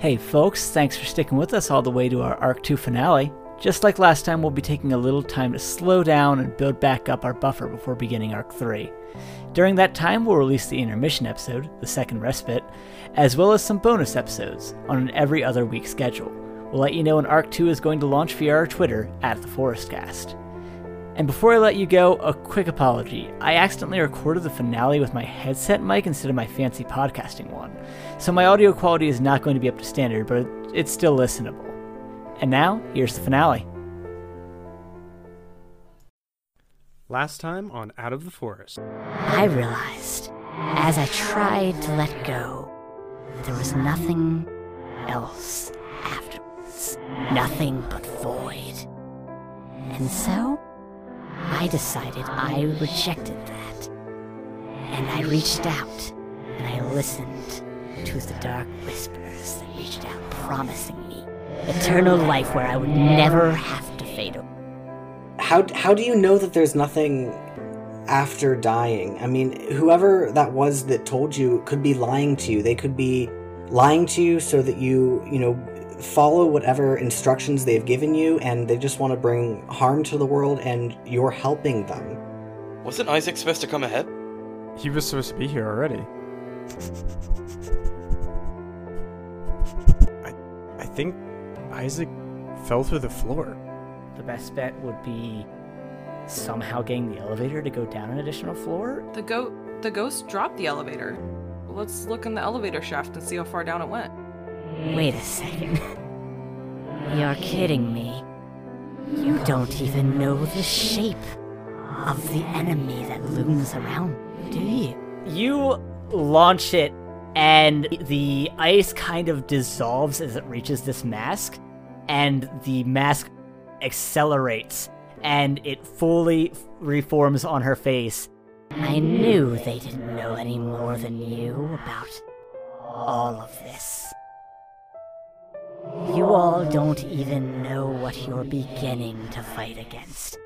Hey folks, thanks for sticking with us all the way to our Arc 2 finale. Just like last time, we'll be taking a little time to slow down and build back up our buffer before beginning Arc 3. During that time, we'll release the intermission episode, the second respite, as well as some bonus episodes on an every other week schedule. We'll let you know when Arc 2 is going to launch via our Twitter at the Forestcast. And before I let you go, a quick apology. I accidentally recorded the finale with my headset mic instead of my fancy podcasting one. So my audio quality is not going to be up to standard, but it's still listenable. And now, here's the finale. Last time on Out of the Forest. I realized, as I tried to let go, that there was nothing else afterwards. Nothing but void. And so, I decided I rejected that. And I reached out, and I listened to the dark whispers that reached out, promising me eternal life where I would never have to fade away. How how do you know that there's nothing after dying? I mean, whoever that was that told you could be lying to you. They could be lying to you so that you, you know, follow whatever instructions they've given you and they just want to bring harm to the world and you're helping them. Wasn't Isaac supposed to come ahead? He was supposed to be here already. I, I think Isaac fell through the floor. The best bet would be somehow getting the elevator to go down an additional floor. The goat the ghost dropped the elevator. Let's look in the elevator shaft and see how far down it went. Wait a second. You're kidding me. You don't even know the shape of the enemy that looms around, do you? You launch it, and the ice kind of dissolves as it reaches this mask, and the mask accelerates, and it fully reforms on her face. I knew they didn't know any more than you about all of this. You all don't even know what you're beginning to fight against.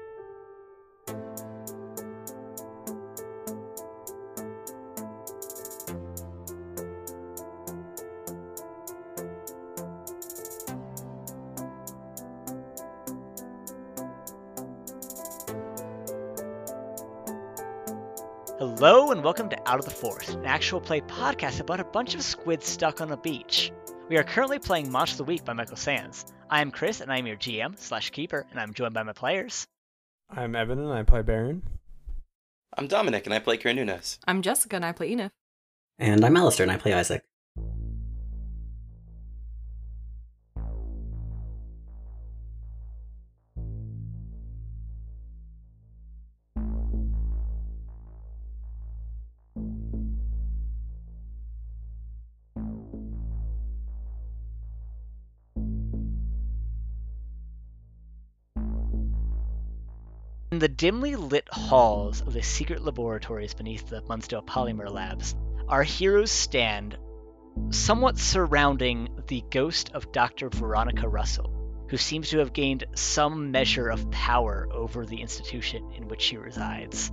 Hello, and welcome to Out of the Forest, an actual play podcast about a bunch of squids stuck on a beach. We are currently playing Monster of the Week by Michael Sands. I am Chris, and I am your GM slash keeper, and I'm joined by my players. I'm Evan and I play Baron. I'm Dominic and I play Cernunnos. I'm Jessica and I play Enif. And I'm Alistair and I play Isaac. The dimly lit halls of the secret laboratories beneath the Munsdale Polymer Labs, our heroes stand somewhat surrounding the ghost of Dr. Veronica Russell, who seems to have gained some measure of power over the institution in which she resides.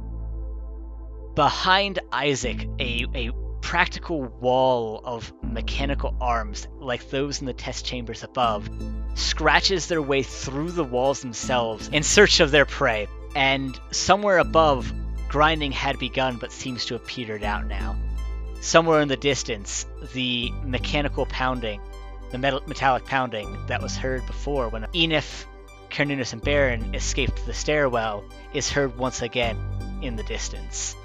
Behind Isaac, a, a practical wall of mechanical arms, like those in the test chambers above, scratches their way through the walls themselves in search of their prey. And somewhere above, grinding had begun but seems to have petered out now. Somewhere in the distance, the mechanical pounding, the metal, metallic pounding that was heard before when Enif, Cernunnos, and Baron escaped the stairwell is heard once again in the distance.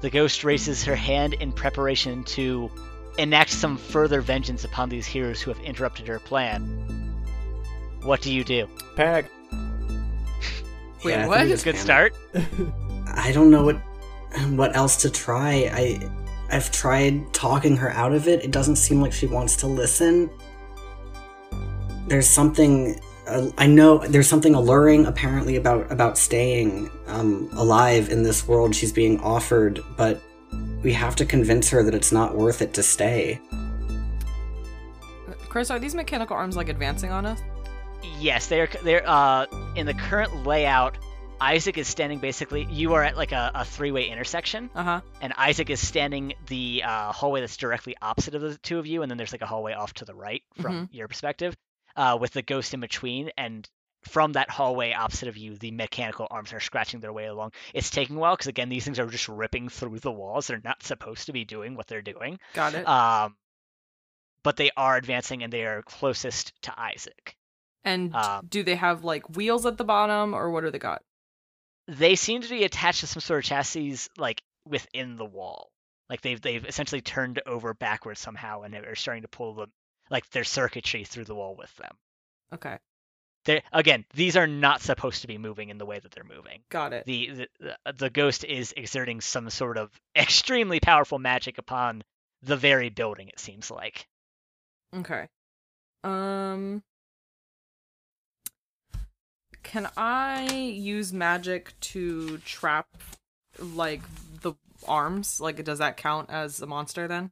The ghost raises her hand in preparation to enact some further vengeance upon these heroes who have interrupted her plan. What do you do? Panic. Wait, Yeah, what? It's a good start. I don't know what what else to try. I I've tried talking her out of it. It doesn't seem like she wants to listen. There's something uh, I know there's something alluring apparently about about staying um, alive in this world she's being offered, but we have to convince her that it's not worth it to stay. Chris, are these mechanical arms like advancing on us? Yes, they're they're uh in the current layout. Isaac is standing basically. You are at like a, a three-way intersection, Uh huh. and Isaac is standing the uh, hallway that's directly opposite of the two of you, and then there's like a hallway off to the right from your perspective, uh, with the ghost in between. And from that hallway opposite of you, the mechanical arms are scratching their way along. It's taking a while because again, these things are just ripping through the walls. They're not supposed to be doing what they're doing. Got it. Um, but they are advancing, and they are closest to Isaac. And um, do they have like wheels at the bottom, or what are they got? they seem to be attached to some sort of chassis like within the wall. Like they've they've essentially turned over backwards somehow and they're starting to pull them like their circuitry through the wall with them. Okay. They again, these are not supposed to be moving in the way that they're moving. Got it. The the, the ghost is exerting some sort of extremely powerful magic upon the very building it seems like. Okay. Um Can I use magic to trap like the arms? Like does that count as a monster then?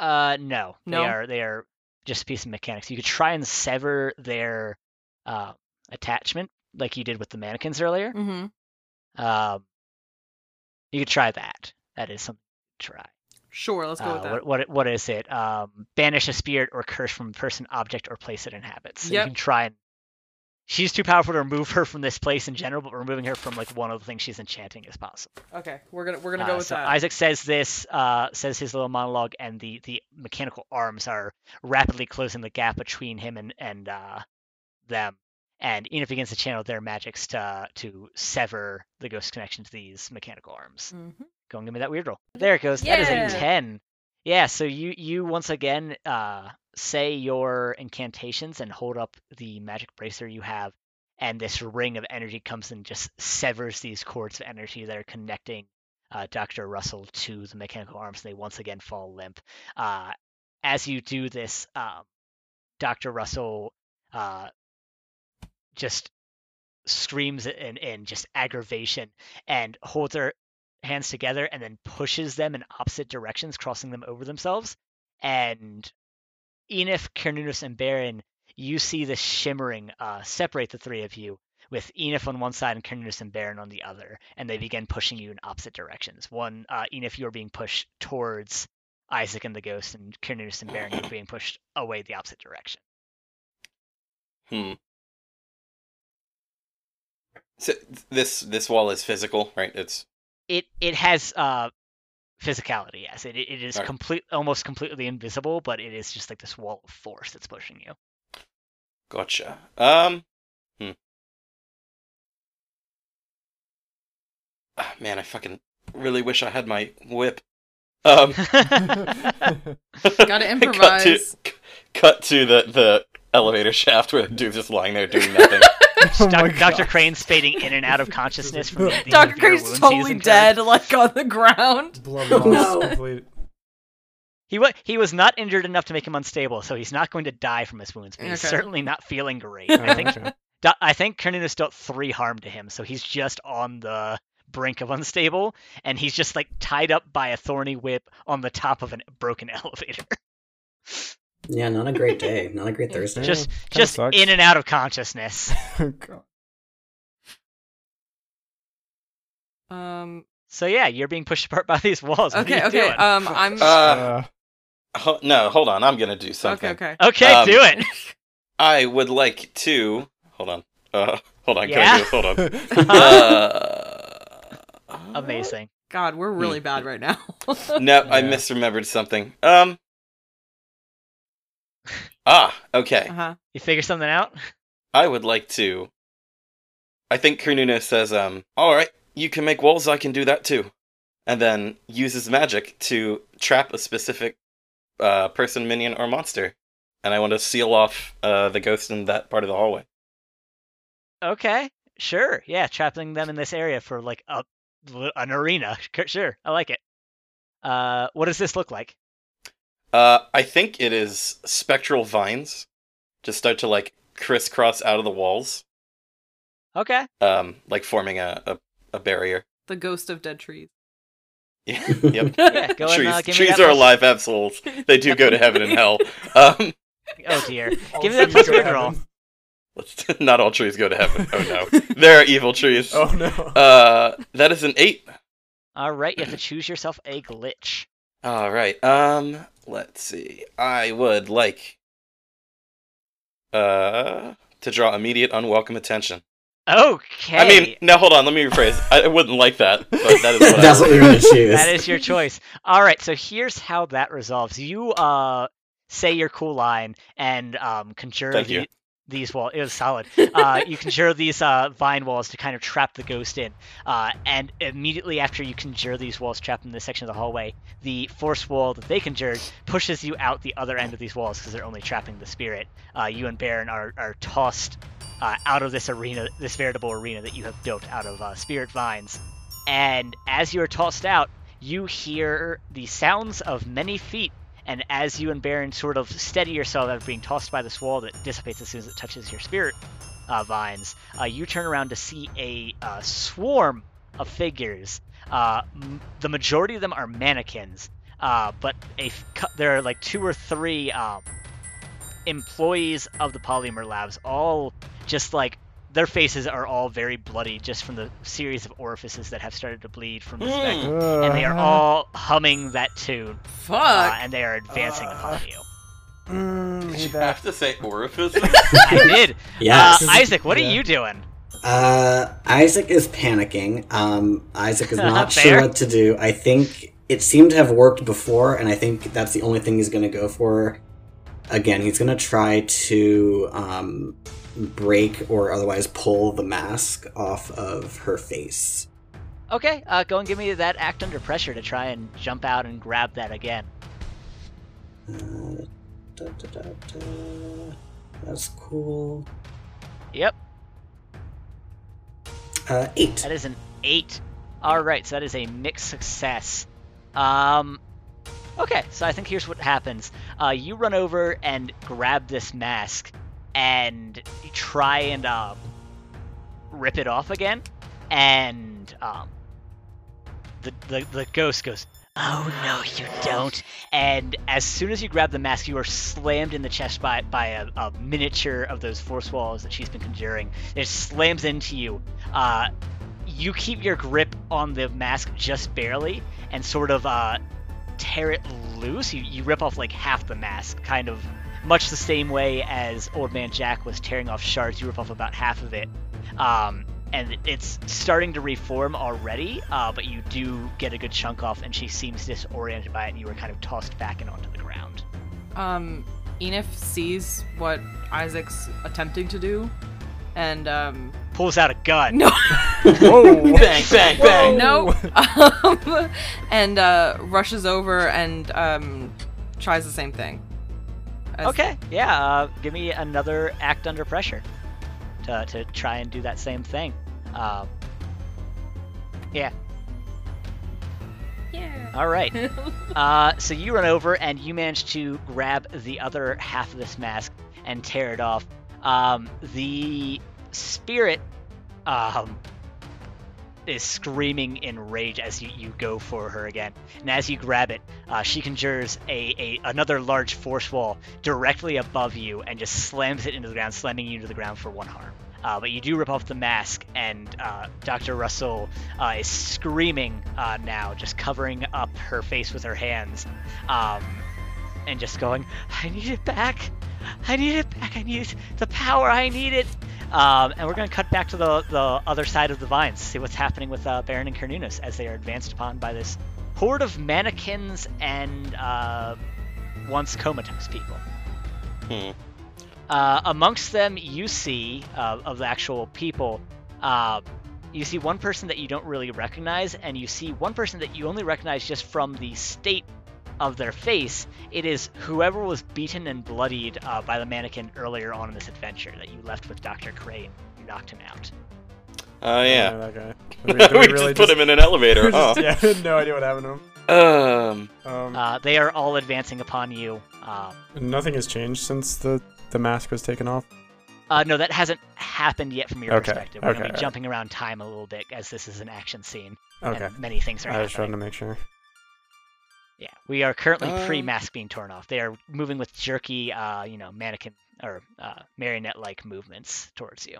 Uh no. No? They are they are just a piece of mechanics. You could try and sever their uh, attachment like you did with the mannequins earlier. Mm-hmm. Um, you could try that. That is something to try. Sure, let's go Uh, with that. what, what what is it? Um, banish a spirit or curse from a person, object, or place it inhabits. So Yep. you can try and. She's too powerful to remove her from this place in general, but removing her from like one of the things she's enchanting is possible. Okay, we're gonna we're gonna go Uh, with so that. Isaac says this, uh, says his little monologue, and the the mechanical arms are rapidly closing the gap between him and and uh, them. And Enif begins to channel their magics to to sever the ghost connection to these mechanical arms. Mm-hmm. Go and give me that weird roll. There it goes. That is a ten. Yeah. So you you once again uh, say your incantations and hold up the magic bracer you have, and this ring of energy comes and just severs these cords of energy that are connecting uh, Dr. Russell to the mechanical arms. And they once again fall limp. Uh, as you do this, um, Dr. Russell uh, just screams in, in just aggravation and holds her hands together and then pushes them in opposite directions, crossing them over themselves. And Enif, Cernunnos, and Baron, you see the shimmering uh, separate the three of you, with Enif on one side and Cernunnos and Baron on the other, and they begin pushing you in opposite directions. One, uh, Enif, you're being pushed towards Isaac and the Ghost, and Cernunnos and Baron, you're being pushed away the opposite direction. Hmm. So this this wall is physical, right? It's It it has uh, physicality, yes. It it is Alright. complete, almost completely invisible, but it is just like this wall of force that's pushing you. gotcha. Um. Hmm. Ah, man, I fucking really wish I had my whip. Um. Gotta cut to improvise. cut to the the elevator shaft where the dude's just lying there doing nothing. Oh Doc- Dr. Crane's fading in and out of consciousness from the, the Dr. severe Crane's totally incurred. dead, like on the ground. Blood loss no. complete. He was he was not injured enough to make him unstable, so he's not going to die from his wounds. But he's certainly not feeling great. I think Okay. Do- I think Cernunnos dealt three harm to him, so he's just on the brink of unstable, and he's just like tied up by a thorny whip on the top of a broken elevator, Yeah, not a great day. Not a great Thursday. Just kinda just sucks. in and out of consciousness. Um. So yeah, you're being pushed apart by these walls. What are Okay. you Okay. doing? Um. I'm. Uh, Uh, ho- no, hold on. I'm gonna do something. Okay. okay, um, do it. I would like to. Hold on. Uh, hold on. Can Yeah? I do this? Hold on. Uh, Amazing. God, we're really bad right now. No, I misremembered something. Um. Ah, okay. uh-huh. You figure something out? I would like to. I think Cernunnos says, um, alright, you can make walls, I can do that too. And then uses magic to trap a specific uh, person, minion, or monster. And I want to seal off uh, the ghost in that part of the hallway. Okay, sure. Yeah, trapping them in this area for like a an arena. Sure, I like it. Uh, what does this look like? Uh, I think it is spectral vines. Just start to like crisscross out of the walls, Okay. um, like forming a, a, a barrier. The ghost of dead trees. Yeah, yep. Yeah, go and trees uh, trees are plus- alive absols. They do go to heaven and hell. Um, Oh dear. Give me that trees plus go to weird roll. Let's not all trees go to heaven. Oh no, there are evil trees. Oh no. Uh, that is an eight. All right, you have to choose yourself a glitch. All right. Um, let's see. I would like uh to draw immediate unwelcome attention. Okay. I mean, now hold on. Let me rephrase. I I wouldn't like that, but that is what That's I what you're gonna choose. that is your choice. All right, so here's how that resolves. You uh say your cool line and um conjure Thank the, you. These walls. It was solid. Uh, you conjure these uh vine walls to kind of trap the ghost in. Uh, and immediately after you conjure these walls trapped in this section of the hallway, the force wall that they conjured pushes you out the other end of these walls because they're only trapping the spirit. Uh, you and Baron are are tossed uh, out of this arena, this veritable arena that you have built out of uh, spirit vines. And as you are tossed out, you hear the sounds of many feet. And as you and Baron sort of steady yourself after being tossed by this wall that dissipates as soon as it touches your spirit uh, vines, uh, you turn around to see a uh, swarm of figures. Uh, m- the majority of them are mannequins, uh, but a f- there are like two or three um, employees of the polymer labs, all just like their faces are all very bloody just from the series of orifices that have started to bleed from the spec. Mm. And they are all humming that tune, Fuck. uh, and they are advancing upon you. Mm, Did you have to say orifice? I did. Yes. Uh, Isaac, what Yeah. are you doing? Uh, Isaac is panicking. Um, Isaac is not sure what to do. I think it seemed to have worked before, and I think that's the only thing he's going to go for. Again, he's going to try to um, break or otherwise pull the mask off of her face. Okay, uh, go and give me that act under pressure to try and jump out and grab that again. Uh, da, da, da. That's cool. Yep, Uh, eight. that is an eight. All right, so that is a mixed success. Um, okay, so I think here's what happens. Uh, you run over and grab this mask and try and um, rip it off again, and um, the, the the ghost goes, "Oh no, you don't!" And as soon as you grab the mask, you are slammed in the chest by by a, a miniature of those force walls that she's been conjuring. It slams into you. Uh, you keep your grip on the mask just barely, and sort of uh, tear it loose. You, you rip off like half the mask, kind of much the same way as Old Man Jack was tearing off shards. You rip off about half of it. Um, and it's starting to reform already, uh, but you do get a good chunk off, and she seems disoriented by it, and you were kind of tossed back and onto the ground. Um, Enif sees what Isaac's attempting to do, and um, Pulls out a gun. no, Whoa! Bang, bang, bang. no, um, and uh, rushes over and um, tries the same thing. As- Okay, yeah. Uh, give me another act under pressure to, to try and do that same thing. Um, yeah. Yeah. All right. Uh, so you run over and you manage to grab the other half of this mask and tear it off. Um, the spirit um, is screaming in rage as you, you go for her again. And as you grab it, uh, she conjures a, a another large force wall directly above you and just slams it into the ground, slamming you into the ground for one harm. Uh, but you do rip off the mask, and uh, Dr. Russell uh, is screaming uh, now, just covering up her face with her hands, um, and just going, "I need it back! I need it back! I need the power! I need it!" Um, and we're going to cut back to the the other side of the vines, see what's happening with uh, Baron and Cernunnos as they are advanced upon by this horde of mannequins and uh, once comatose people. Hmm. Uh, amongst them, you see uh, of the actual people, uh, you see one person that you don't really recognize, and you see one person that you only recognize just from the state of their face. It is whoever was beaten and bloodied uh, by the mannequin earlier on in this adventure that you left with Dr. Crane. You knocked him out. Oh yeah. that guy. we, Do we really just put him in an elevator. we just- yeah, no idea what happened to him. Um. Um, Uh, they are all advancing upon you. Uh, nothing has changed since the the mask was taken off. uh, no, that hasn't happened yet from your Okay, perspective. We're going to be alright. jumping around time a little bit as this is an action scene. Okay, and many things are I was happening. trying to make sure. Yeah, we are currently Um, pre-mask being torn off. They are moving with jerky, uh, you know, mannequin or uh, marionette-like movements towards you.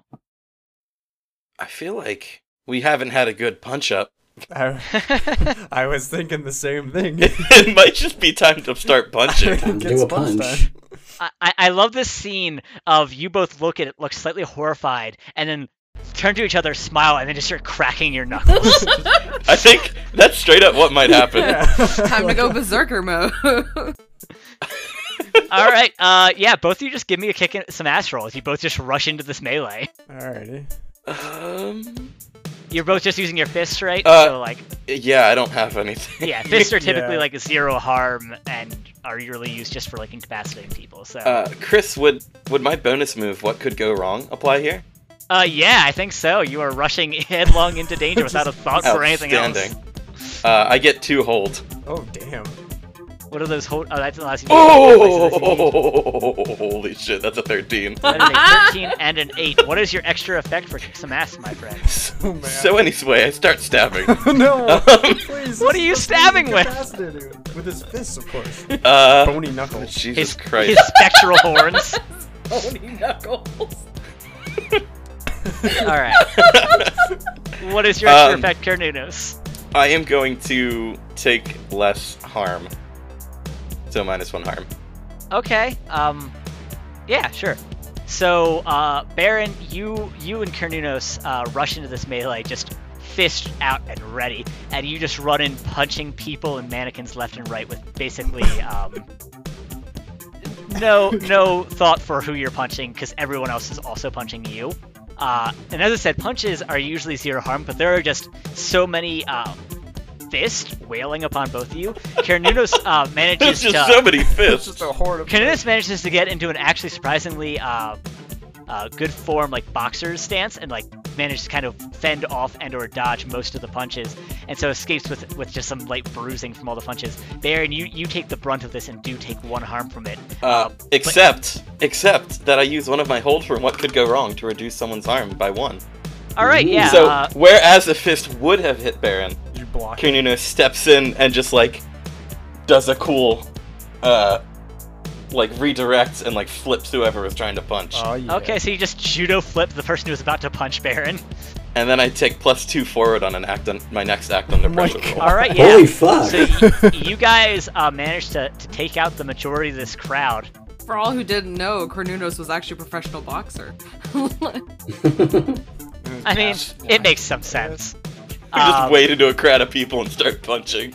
I feel like we haven't had a good punch up. I, I was thinking the same thing. it might just be time to start punching. Time to do a punch. punch I, I I love this scene of you both look at it, look slightly horrified, and then turn to each other, smile, and then just start cracking your knuckles. I think that's straight up what might happen. Yeah. Time to go berserker mode. All right, uh, yeah, both of you just give me a kick and some ass rolls. You both just rush into this melee. Alrighty. Um, You're both just using your fists, right? Uh, so like, yeah, I don't have anything. yeah, fists are typically Yeah. like zero harm and are usually used just for like incapacitating people. So, Uh, Chris, would would my bonus move "What could go wrong" apply here? Uh, yeah, I think so. You are rushing headlong into danger without a thought for anything else. Uh, I get two hold. Oh damn. What are those? Hold- oh, that allows you to places that you need. Oh, holy shit! That's a thirteen. That is a 13 and an 8. What is your extra effect for kick some ass, my friend? Oh man. So anyway, I start stabbing. no. Um, Please. What are you is supposed to be stabbing with? With his fists, of course. Uh, Bony knuckles. Jesus His, Christ. his spectral horns. Bony knuckles. Alright. What is your extra Um, effect, Cernunnos? I am going to take less harm. So minus one harm. Okay. Um, yeah, sure. So, uh, Baron, you you and Cernunnos uh, rush into this melee, just fist out and ready, and you just run in punching people and mannequins left and right with basically um, no no thought for who you're punching because everyone else is also punching you. Uh, and as I said, punches are usually zero harm, but there are just so many um, fists wailing upon both of you. Cernunnos uh, There's manages just to so many It's fists. just a horde of. Candidates manages to get into an actually surprisingly uh, uh, good form, like boxer's stance, and like manages to kind of fend off and or dodge most of the punches, and so escapes with with just some light bruising from all the punches. Baron, you you take the brunt of this and do take one harm from it. Uh, except, except that I use one of my hold from what could go wrong to reduce someone's harm by one. All right, yeah. so, uh, whereas a fist would have hit Baron, You block. it. Cernunnos steps in and just like does a cool, uh, like redirects and like flips whoever was trying to punch, Oh yeah. okay, so you just judo flip the person who was about to punch Baron. and then I take plus two forward on an act on my next act under Oh pressure roll. All right, yeah. Holy fuck! So y- you guys uh, managed to, to take out the majority of this crowd. For all who didn't know, Cernunnos was actually a professional boxer. I mean, Gosh. it makes some sense. Just Um, wade into a crowd of people and start punching.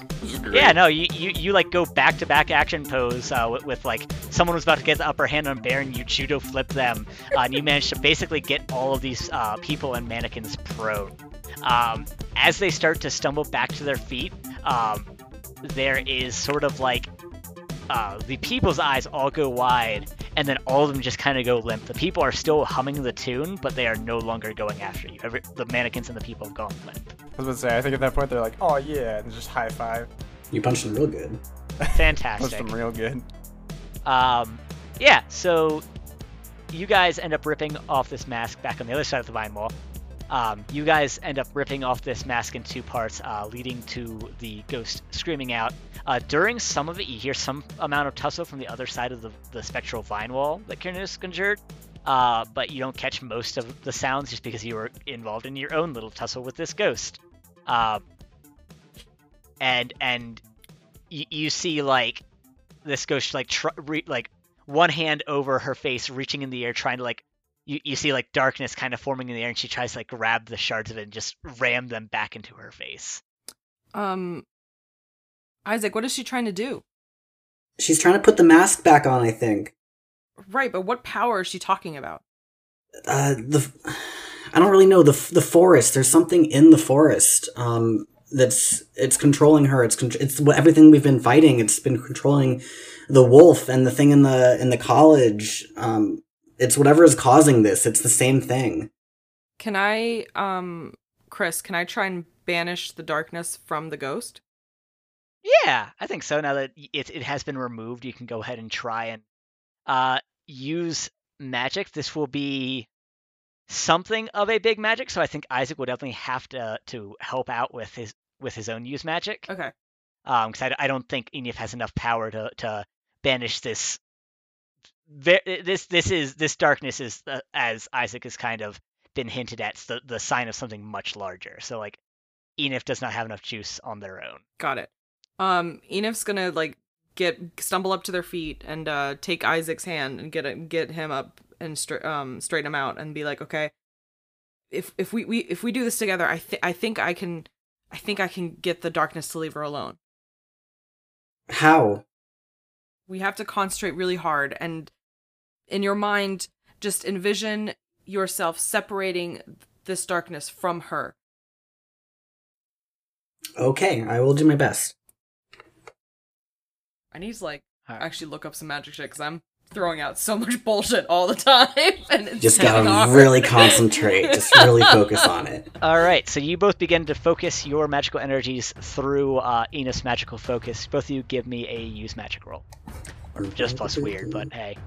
Yeah, no, you, you, you like go back to back action pose uh, with, with like someone was about to get the upper hand on Baron, you judo flip them, uh, and you manage to basically get all of these uh, people and mannequins prone. Um, as they start to stumble back to their feet, um, there is sort of like uh, the people's eyes all go wide, and then all of them just kind of go limp. The people are still humming the tune, but they are no longer going after you. Every, the mannequins and the people have gone limp. I was about to say. I think at that point they're like, "Oh yeah," and just high five. you punched them real good. Fantastic. Fantastic. them real good. Um, yeah, so you guys end up ripping off this mask back on the other side of the vine wall. Um, you guys end up ripping off this mask in two parts, uh, leading to the ghost screaming out. Uh, during some of it, you hear some amount of tussle from the other side of the, the spectral vine wall that Kiernis conjured, uh, but you don't catch most of the sounds just because you were involved in your own little tussle with this ghost. Uh, and and you, you see like this ghost like tr- re- like one hand over her face, reaching in the air, trying to like you, you see like darkness kind of forming in the air, and she tries to like grab the shards of it and just ram them back into her face. um, Isaac, what is she trying to do? She's trying to put the mask back on, I think. Right, but what power is she talking about? Uh, the I don't really know the the forest. There's something in the forest. Um, that's it's controlling her. It's con- it's what everything we've been fighting. It's been controlling the wolf and the thing in the in the college. Um, it's whatever is causing this. It's the same thing. Can I, um, Chris, can I try and banish the darkness from the ghost? Yeah, I think so. Now that it it has been removed, you can go ahead and try and uh, use magic. This will be something of a big magic, so I think Isaac will definitely have to to help out with his with his own use magic. Okay. Um, because I, I don't think Enif has enough power to to banish this. Ve- This this is this darkness is uh, as Isaac has kind of been hinted at the the sign of something much larger. So like Enif does not have enough juice on their own. Got it. Um, Enif's gonna like get stumble up to their feet and uh take Isaac's hand and get it, get him up and stra- um straighten him out and be like, okay, if if we, we if we do this together, I think I think I can I think I can get the darkness to leave her alone. How? We have to concentrate really hard and in your mind just envision yourself separating this darkness from her. Okay, I will do my best. I need to like Alright. actually look up some magic shit because I'm throwing out so much bullshit all the time, and it's Just gotta hard. really concentrate. Just really focus on it. All right, so you both begin to focus your magical energies through uh, Enos magical focus. Both of you give me a use magic roll. Or just plus weird, but hey.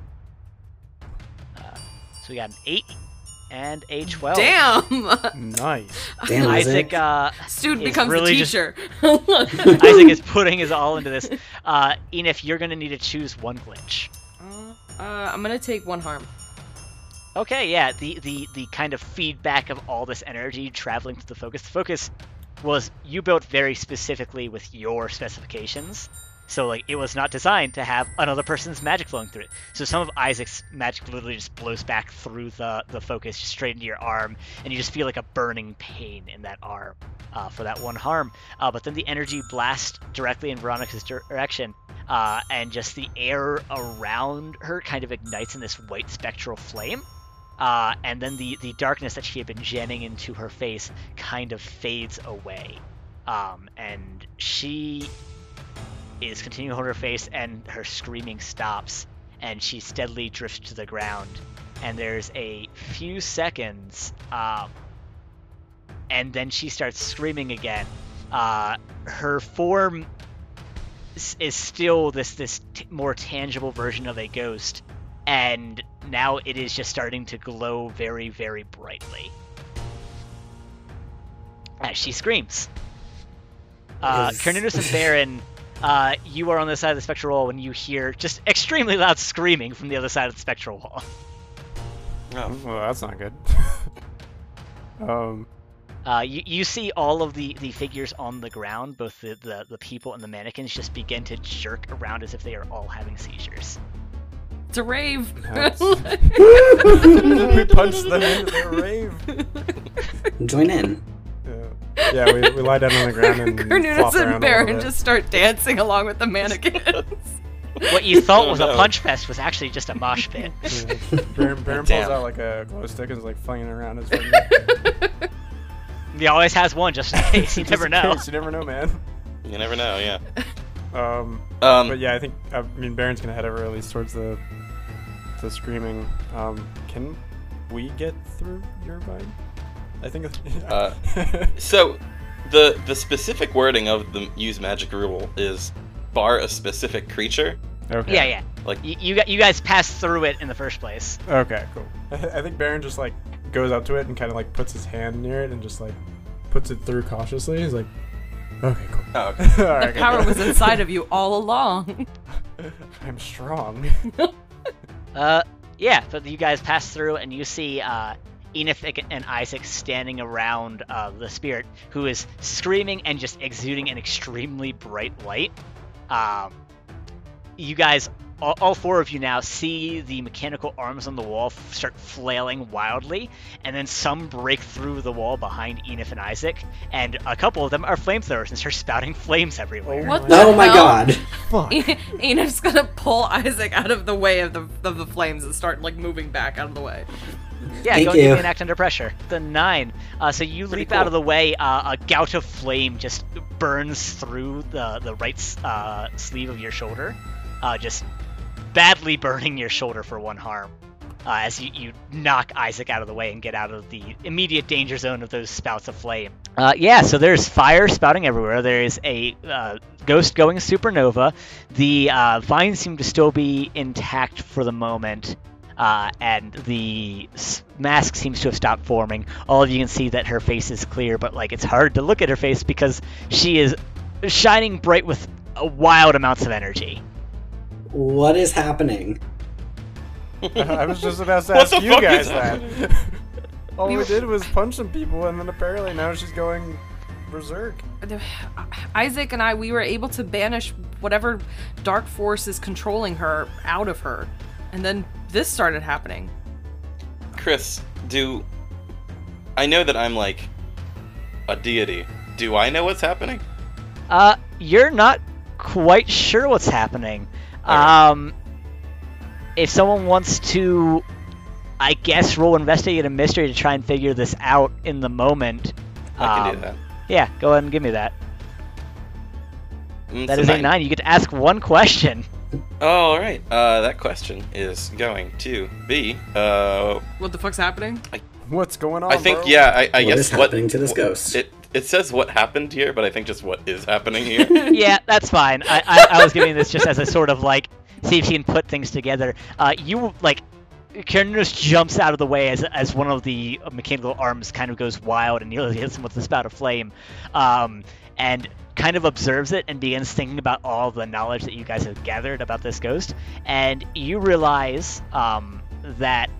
Uh, so we got an eight and a twelve. Damn, Nice. Damn, Isaac, Isaac. uh, student It's becomes really a just- teacher. Isaac is putting his all into this. Uh, Enif, you're gonna need to choose one glitch. Uh, uh, I'm gonna take one harm. Okay, yeah, the, the, the kind of feedback of all this energy traveling to the focus. The focus was you built very specifically with your specifications. So like it was not designed to have another person's magic flowing through it. So some of Isaac's magic literally just blows back through the, the focus just straight into your arm, and you just feel like a burning pain in that arm uh, for that one harm. Uh, but then the energy blasts directly in Veronica's direction, uh, and just the air around her kind of ignites in this white spectral flame. Uh, and then the, the darkness that she had been jamming into her face kind of fades away. Um, and she is continuing to hold her face, and her screaming stops, and she steadily drifts to the ground. And there's a few seconds, um, and then she starts screaming again. Uh, her form is still this this t- more tangible version of a ghost, and now it is just starting to glow very, very brightly as she screams. Uh, Is- and Baron, uh, you are on the side of the spectral wall when you hear just extremely loud screaming from the other side of the spectral wall. Oh. Well, that's not good. um, Uh, you, you see all of the, the figures on the ground, both the, the, the people and the mannequins, just begin to jerk around as if they are all having seizures. It's a rave. That's- we punched them into their rave. Join in. Yeah, yeah we, we lie down on the ground and Cornelius flop around and Baron just start dancing along with the mannequins. What you thought Oh, was a punch fest was actually just a mosh pit. Yeah. Baron, Baron pulls out like a glow stick and is like flinging around his finger. he always has one just in case. You never in know. case, You never know, man. You never know, yeah. Um, Um, but yeah, I think I mean Baron's gonna head over at least towards the the screaming. Um, can we get through your vine? I think. it's- Uh, So, the the specific wording of the use magic rule is bar a specific creature. okay. Yeah, yeah. Like, You, you, you guys passed through it in the first place. Okay, cool. I think Baron just like goes up to it and kind of like puts his hand near it and just like puts it through cautiously. He's like, okay, cool. oh, okay. All right, the power was inside of you all along. I'm strong. Uh, yeah, but you guys pass through and you see uh, Enif and Isaac standing around uh, the spirit, who is screaming and just exuding an extremely bright light. Um, you guys, all, all four of you now, see the mechanical arms on the wall f- start flailing wildly, and then some break through the wall behind Enif and Isaac, and a couple of them are flamethrowers and start spouting flames everywhere. What Oh my hell? god. Fuck. Enif's gonna pull Isaac out of the way of the of the flames and start like moving back out of the way. Yeah, Thank go give you. me an act under pressure. The nine. Uh, so you Pretty leap out of the way. Uh, a gout of flame just burns through the the right uh, sleeve of your shoulder, uh, just badly burning your shoulder for one harm. Uh, as you, you knock Isaac out of the way and get out of the immediate danger zone of those spouts of flame. Uh, yeah, so there's fire spouting everywhere. There is a uh, ghost going supernova. The uh, vines seem to still be intact for the moment uh, and the mask seems to have stopped forming. All of you can see that her face is clear, but like it's hard to look at her face because she is shining bright with uh, wild amounts of energy. What is happening? I was just about to ask you guys that. All We we did was punch some people, and then apparently now she's going berserk. Isaac and I, we were able to banish whatever dark force is controlling her out of her. And then this started happening. Chris, do I know that I'm like a deity? Do I know what's happening? Uh, you're not quite sure what's happening. Alright. Um, if someone wants to, I guess, roll investigate a mystery to try and figure this out in the moment. I can um, do that. Yeah, go ahead and give me that. Mm, That it's is a nine. You get to ask one question. Oh, all right. Uh, that question is going to be. Uh, What the fuck's happening? What's going on? I think bro? yeah. I, I What guess is what happening to this ghost? It it says what happened here, but I think just what is happening here. yeah, that's fine. I, I, I was giving this just as a sort of like see if you can put things together. Uh, you like Kyrnus jumps out of the way as as one of the mechanical arms kind of goes wild and nearly hits him with a spout of flame, um, and kind of observes it and begins thinking about all the knowledge that you guys have gathered about this ghost, and you realize um, that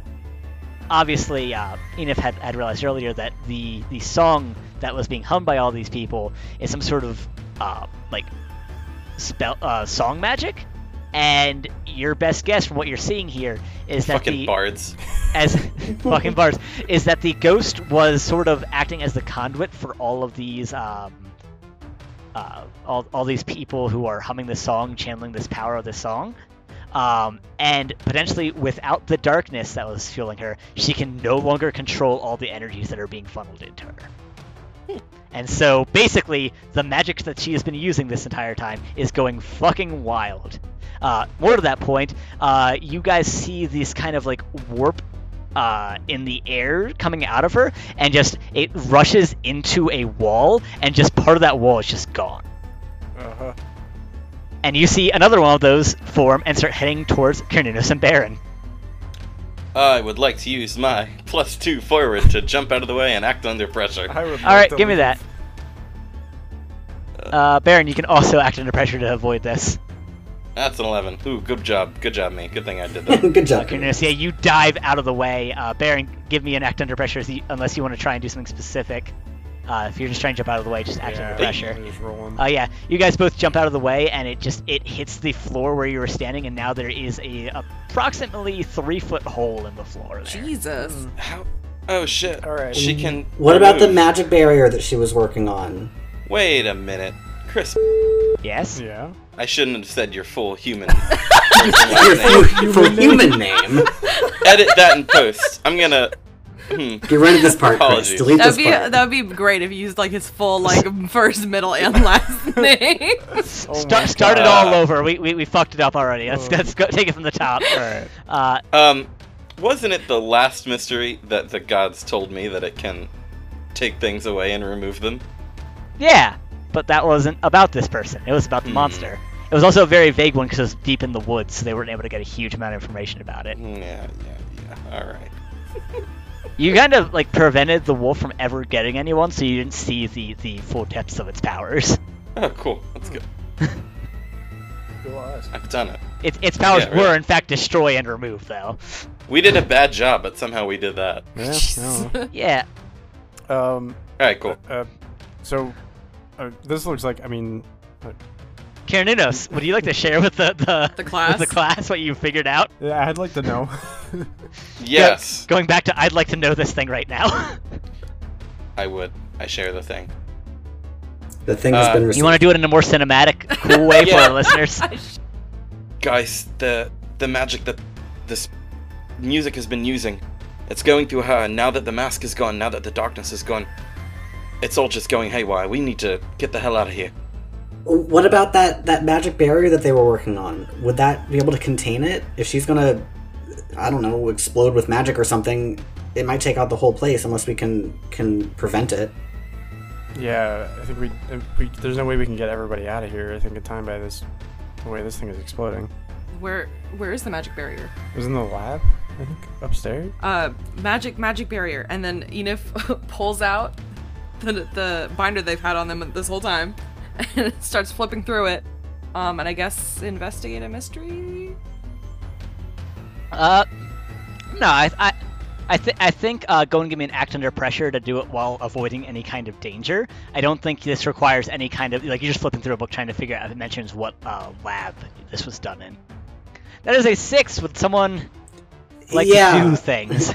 obviously uh, Enif had, had realized earlier that the the song that was being hummed by all these people is some sort of uh, like spell uh, song magic, and your best guess from what you're seeing here is that Fucking the bards. as fucking bars is that the ghost was sort of acting as the conduit for all of these um, uh, all, all these people who are humming this song channeling this power of this song. Um, and potentially without the darkness that was fueling her she can no longer control all the energies that are being funneled into her. And so basically the magic that she has been using this entire time is going fucking wild. Uh, more to that point, uh, you guys see this kind of like warp uh, in the air coming out of her, and just it rushes into a wall, and just part of that wall is just gone. Uh-huh. And you see another one of those form and start heading towards Cernunnos and Baron. I would like to use my plus two forward to jump out of the way and act under pressure. All right, like to give me that. Uh, Baron, you can also act under pressure to avoid this. That's an eleven. Ooh, good job. Good job, me. Good thing I did that. Good job. Cernunnos, yeah, you dive out of the way. Uh, Baron, give me an act under pressure, unless you want to try and do something specific. Uh, if you're just trying to jump out of the way, just act Yeah, under pressure. Oh. Uh, yeah, you guys both jump out of the way, and it just it hits the floor where you were standing, and now there is a approximately three foot hole in the floor there. Jesus. How? Oh shit. All right. She can. What about the magic barrier that she was working on? Wait a minute, Chris. Yes. yeah. I shouldn't have said your full human. Your name. full, full human name. Edit that in post. I'm gonna. Hmm. Get rid of this part, Chris. Delete That'd this be part. that'd be great if you used like his full like first, middle, and last name. Oh Start, start it all over. We, we, we fucked it up already. Let's, Oh. let's go take it from the top. All right. Uh, Um, wasn't it the last mystery that the gods told me that it can take things away and remove them? yeah, but that wasn't about this person. It was about the Hmm. monster. It was also a very vague one because it was deep in the woods, so they weren't able to get a huge amount of information about it. Yeah, yeah, yeah. All right. You kind of like prevented the wolf from ever getting anyone, so you didn't see the the full depths of its powers. Oh, cool. That's good. I've done it. Its its powers Yeah, really. were in fact destroy and remove, though. We did a bad job, but somehow we did that. Yeah. Yeah. Um. All right, cool. Uh, so, uh, this looks like. I mean, Cernunnos, would you like to share with the the, The class? with the class what you figured out? yeah, I'd like to know. Yes, Going back to I'd like to know this thing right now. I would. I share the thing. The thing has Uh, been you want to do it in a more cinematic, cool way for our listeners? Guys, the the magic that this music has been using, it's going through her. And now that the mask is gone, now that the darkness is gone, it's all just going haywire. We need to get the hell out of here. What about that that magic barrier that they were working on? Would that be able to contain it? If she's gonna, I don't know, explode with magic or something, it might take out the whole place unless we can can prevent it. yeah, I think we, uh, we. There's no way we can get everybody out of here. I think in time by this, the way this thing is exploding. Where where is the magic barrier? It was in the lab. I think upstairs. Uh, magic magic barrier, and then Enif pulls out the the binder they've had on them this whole time, and it starts flipping through it. Um, and I guess investigate a mystery. Uh, no, I, I, I, th- I think uh, going to give me an act under pressure to do it while avoiding any kind of danger. I don't think this requires any kind of like you're just flipping through a book trying to figure out if it mentions what uh, lab this was done in. That is a six with someone like yeah, to do things.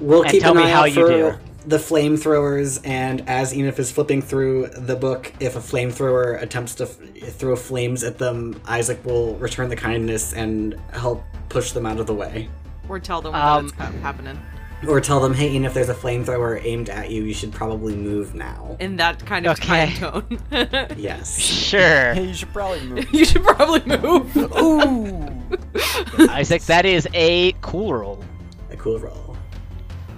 we'll and keep tell an me eye how out you for do. The flamethrowers, and as Enif is flipping through the book, if a flamethrower attempts to f- throw flames at them, Isaac will return the kindness and help push them out of the way. Or tell them Um, what's happening. Or tell them, hey, Enif, there's a flamethrower aimed at you. You should probably move now. In that kind of Okay. time tone. Yes. Sure, Hey, you should probably move. you should probably move. Ooh. Isaac. That is a cool roll A cool roll.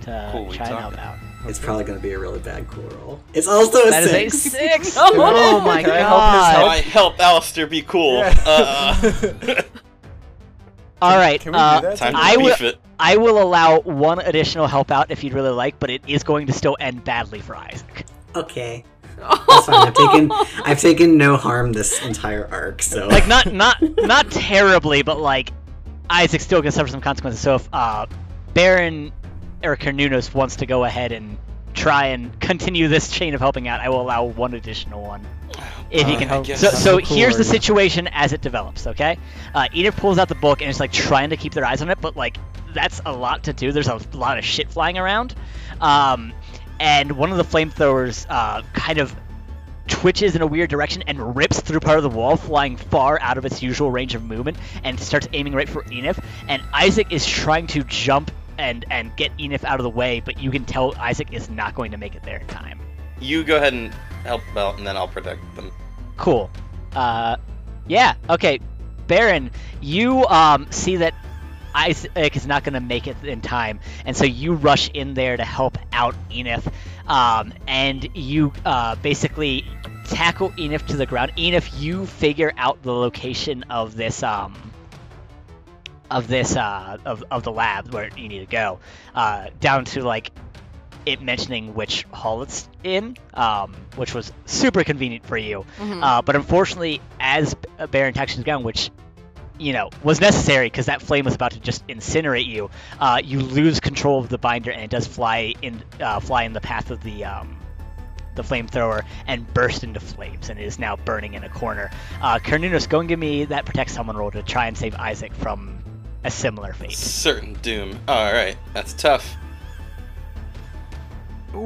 to Cool, we try and help out. It's probably going to be a really bad cool roll. It's also a six. That is a six. six. Oh, oh my god! I help help? I help Alistair be cool. Yeah. Uh, All right, Can we uh, do that? time to I will- it. I will allow one additional help out if you'd really like, but it is going to still end badly for Isaac. Okay. That's fine. I've taken I've taken no harm this entire arc, so Like not not not terribly, but like Isaac still gonna suffer some consequences. So if uh, Baron or Cernunnos wants to go ahead and try and continue this chain of helping out, I will allow one additional one. If he Uh, can. Guess so, so cool, here's the situation as it develops. Okay, uh, Enif pulls out the book and is like trying to keep their eyes on it, but like that's a lot to do. There's a lot of shit flying around, um, and one of the flamethrowers uh, kind of twitches in a weird direction and rips through part of the wall, flying far out of its usual range of movement, and starts aiming right for Enif. And Isaac is trying to jump and and get Enif out of the way, but you can tell Isaac is not going to make it there in time. You go ahead and help out, and then I'll protect them. Cool. Uh, yeah. Okay, Baron, you um see that Isaac is not going to make it in time, and so you rush in there to help out Enif, um, and you uh, basically tackle Enif to the ground. Enif, you figure out the location of this um of this uh of, of the lab where you need to go, uh, down to like it mentioning which hall it's in, um, which was super convenient for you. Mhm. Uh, but unfortunately, as B- Baron the ground, which you know was necessary because that flame was about to just incinerate you, uh, you lose control of the binder and it does fly in uh, fly in the path of the um, the flamethrower and burst into flames and is now burning in a corner. Uh, Cernunnos, go and give me that protect someone roll to try and save Isaac from a similar fate. Certain doom. All right, that's tough.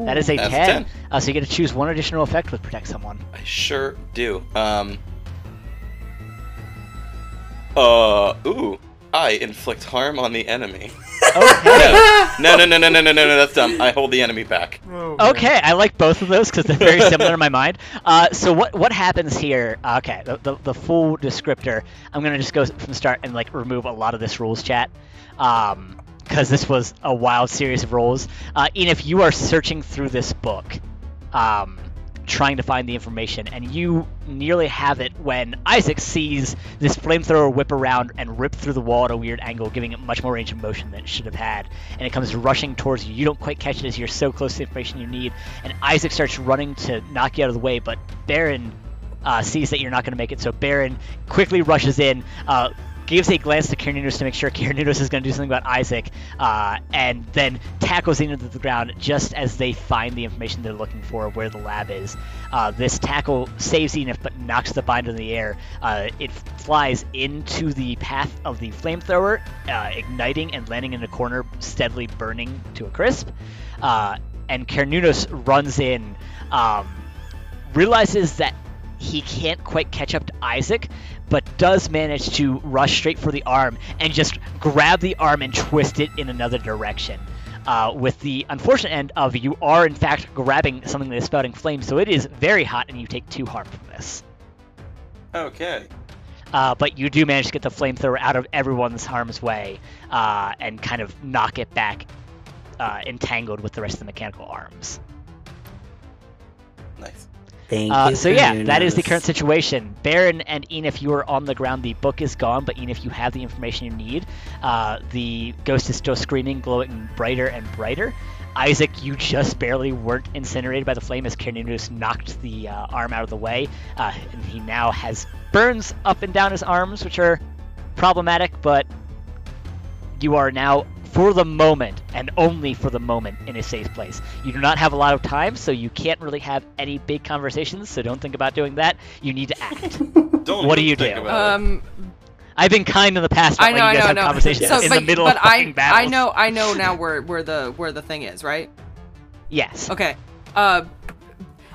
That is a That's 10. 10. Uh, so you get to choose one additional effect with protect someone. I sure do. Um. Uh. Ooh. I inflict harm on the enemy. Okay. No, no, no, no, no, no, no, no. That's dumb. I hold the enemy back. Oh. Okay, I like both of those because they're very similar in my mind. Uh, so what what happens here? Okay, the, the, the full descriptor. I'm gonna just go from the start and like remove a lot of this rules chat, because this was a wild series of rules. Uh, Ian, if you are searching through this book, um, trying to find the information, and you nearly have it when Isaac sees this flamethrower whip around and rip through the wall at a weird angle, giving it much more range of motion than it should have had. And it comes rushing towards you. You don't quite catch it as you're so close to the information you need. And Isaac starts running to knock you out of the way, but Baron uh, sees that you're not going to make it. So Baron quickly rushes in, uh, gives a glance to Cernunnos to make sure Cernunnos is going to do something about Isaac, uh, and then tackles into the ground just as they find the information they're looking for where the lab is. Uh, this tackle saves Enif but knocks the binder in the air. Uh, it flies into the path of the flamethrower, uh, igniting and landing in a corner, steadily burning to a crisp. Uh, and Cernunnos runs in, um, realizes that he can't quite catch up to Isaac, but does manage to rush straight for the arm and just grab the arm and twist it in another direction. Uh, with the unfortunate end of you are in fact grabbing something that is spouting flames, so it is very hot and you take two harm from this. Okay. Uh, but you do manage to get the flamethrower out of everyone's harm's way uh, and kind of knock it back uh, entangled with the rest of the mechanical arms. Thank Uh, you. so yeah, that is the current situation. Baron and Enif, you are on the ground. The book is gone, but Enif, you have the information you need. Uh, the ghost is still screaming, glowing brighter and brighter. Isaac, you just barely weren't incinerated by the flame as Cernunnos knocked the uh, arm out of the way, uh, and he now has burns up and down his arms, which are problematic. But you are now, for the moment, and only for the moment, in a safe place. You do not have a lot of time, so you can't really have any big conversations. So don't think about doing that. You need to act. Don't What do you think do? about it. Um, I've been kind in the past about I know, when I you guys know, have I know. conversations So, in but, the middle but of I, fucking battles. I know, I know now where where the where the thing is, right? Yes. Okay. Uh,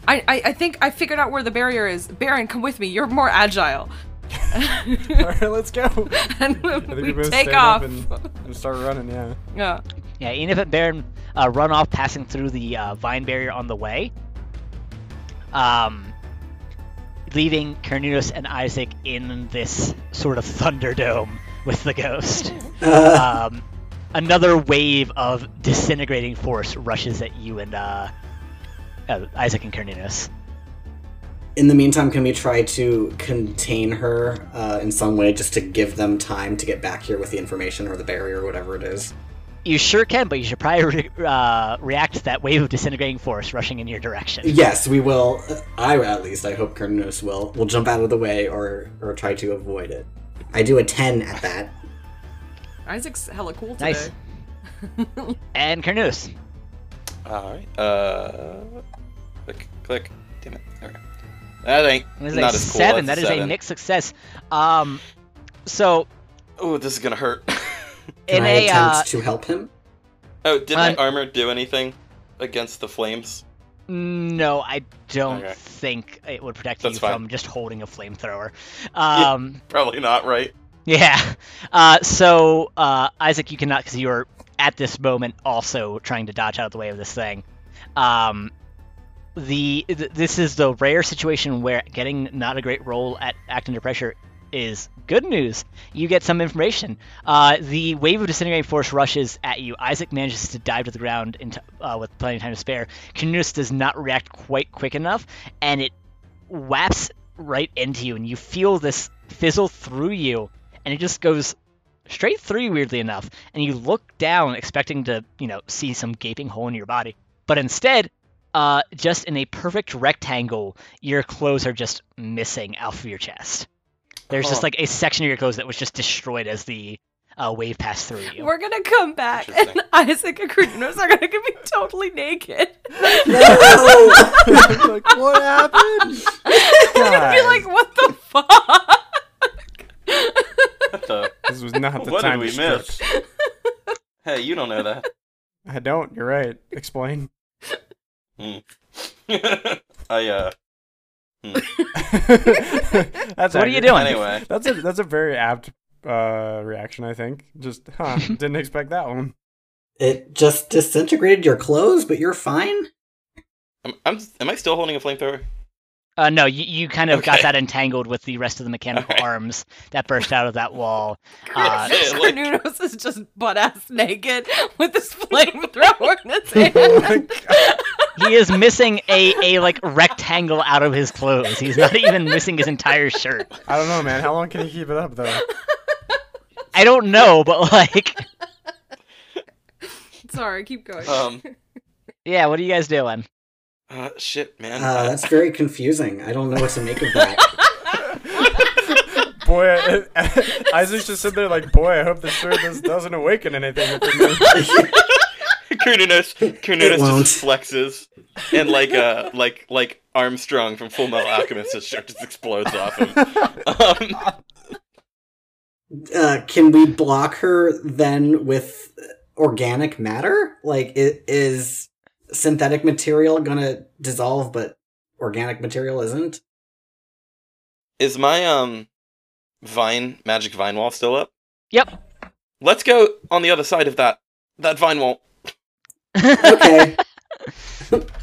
I, I I think I figured out where the barrier is. Baron, come with me. You're more agile. All right, let's go. and I we we both take stand off. up and, and start running. Yeah. Yeah. Yeah, Enif and Baron uh, run off, passing through the uh, vine barrier on the way. Um, leaving Cernunnos and Isaac in this sort of thunderdome with the ghost. Um, another wave of disintegrating force rushes at you and uh, uh, Isaac and Cernunnos. In the meantime, can we try to contain her uh, in some way just to give them time to get back here with the information or the barrier or whatever it is? You sure can, but you should probably re- uh, react to that wave of disintegrating force rushing in your direction. Yes, we will. I at least. I hope Cernunnos will will jump out of the way or or try to avoid it. I do a ten at that. Isaac's hella cool today. Nice. And Cernunnos. All right. Uh, click, click. That ain't It is not a as cool. seven. That's That is a seven. mixed success. Um, so Ooh, this is gonna hurt. Can in I a attempt uh, to help him? oh, did my armor do anything against the flames? no, I don't Okay. think it would protect That's you fine. from just holding a flamethrower. Um, Probably not, right? yeah. Uh, so uh, Isaac, you cannot because you are at this moment also trying to dodge out of the way of this thing. Um, the th- this is the rare situation where getting not a great roll at act under pressure is good news. You get some information. Uh, the wave of disintegrating force rushes at you. Isaac manages to dive to the ground into, uh, with plenty of time to spare. Cernunnos does not react quite quick enough, and it whaps right into you, and you feel this fizzle through you, and it just goes straight through you, weirdly enough. And you look down, expecting to, you know, see some gaping hole in your body, but instead, uh, just in a perfect rectangle, your clothes are just missing out of your chest. There's just like a section of your clothes that was just destroyed as the uh, wave passed through you. We're gonna come back, and Interesting. Isaac and Kratos are gonna be totally naked. No! like, what happened? They're gonna be like, "What the fuck?" What the? This was not the What did time we to strip. hey, you don't know that. I don't. You're right. Explain. I uh. that's So what are you doing? Anyway, That's a that's a very apt uh, reaction. I think. Just huh? Didn't expect that one. it just disintegrated your clothes, but you're fine. I'm, I'm. Am I still holding a flamethrower? Uh, no, you, you kind of got that entangled with the rest of the mechanical Alright. arms that burst out of that wall. Uh, Chris like- Kratos is just butt ass naked with his flamethrower in his hand. Oh my God. he is missing a, a like rectangle out of his clothes. He's not even missing his entire shirt. I don't know, man. How long can he keep it up though? I don't know, but like, Sorry, keep going. Um. yeah, what are you guys doing? Uh, shit, man. Uh, Uh, that's very confusing. I don't know what to make of that. Boy, I, Isaac's just sitting there like, boy, I hope this shirt this doesn't awaken anything within me. Cernunnos, Cernunnos just flexes, and like uh, like like Armstrong from Full Metal Alchemist, his shirt just explodes off him. Um, uh, can we block her then with organic matter? Like, i- is synthetic material gonna dissolve, but organic material isn't? is my um vine magic vine wall still up? Yep. Let's go on the other side of that that vine wall. Okay.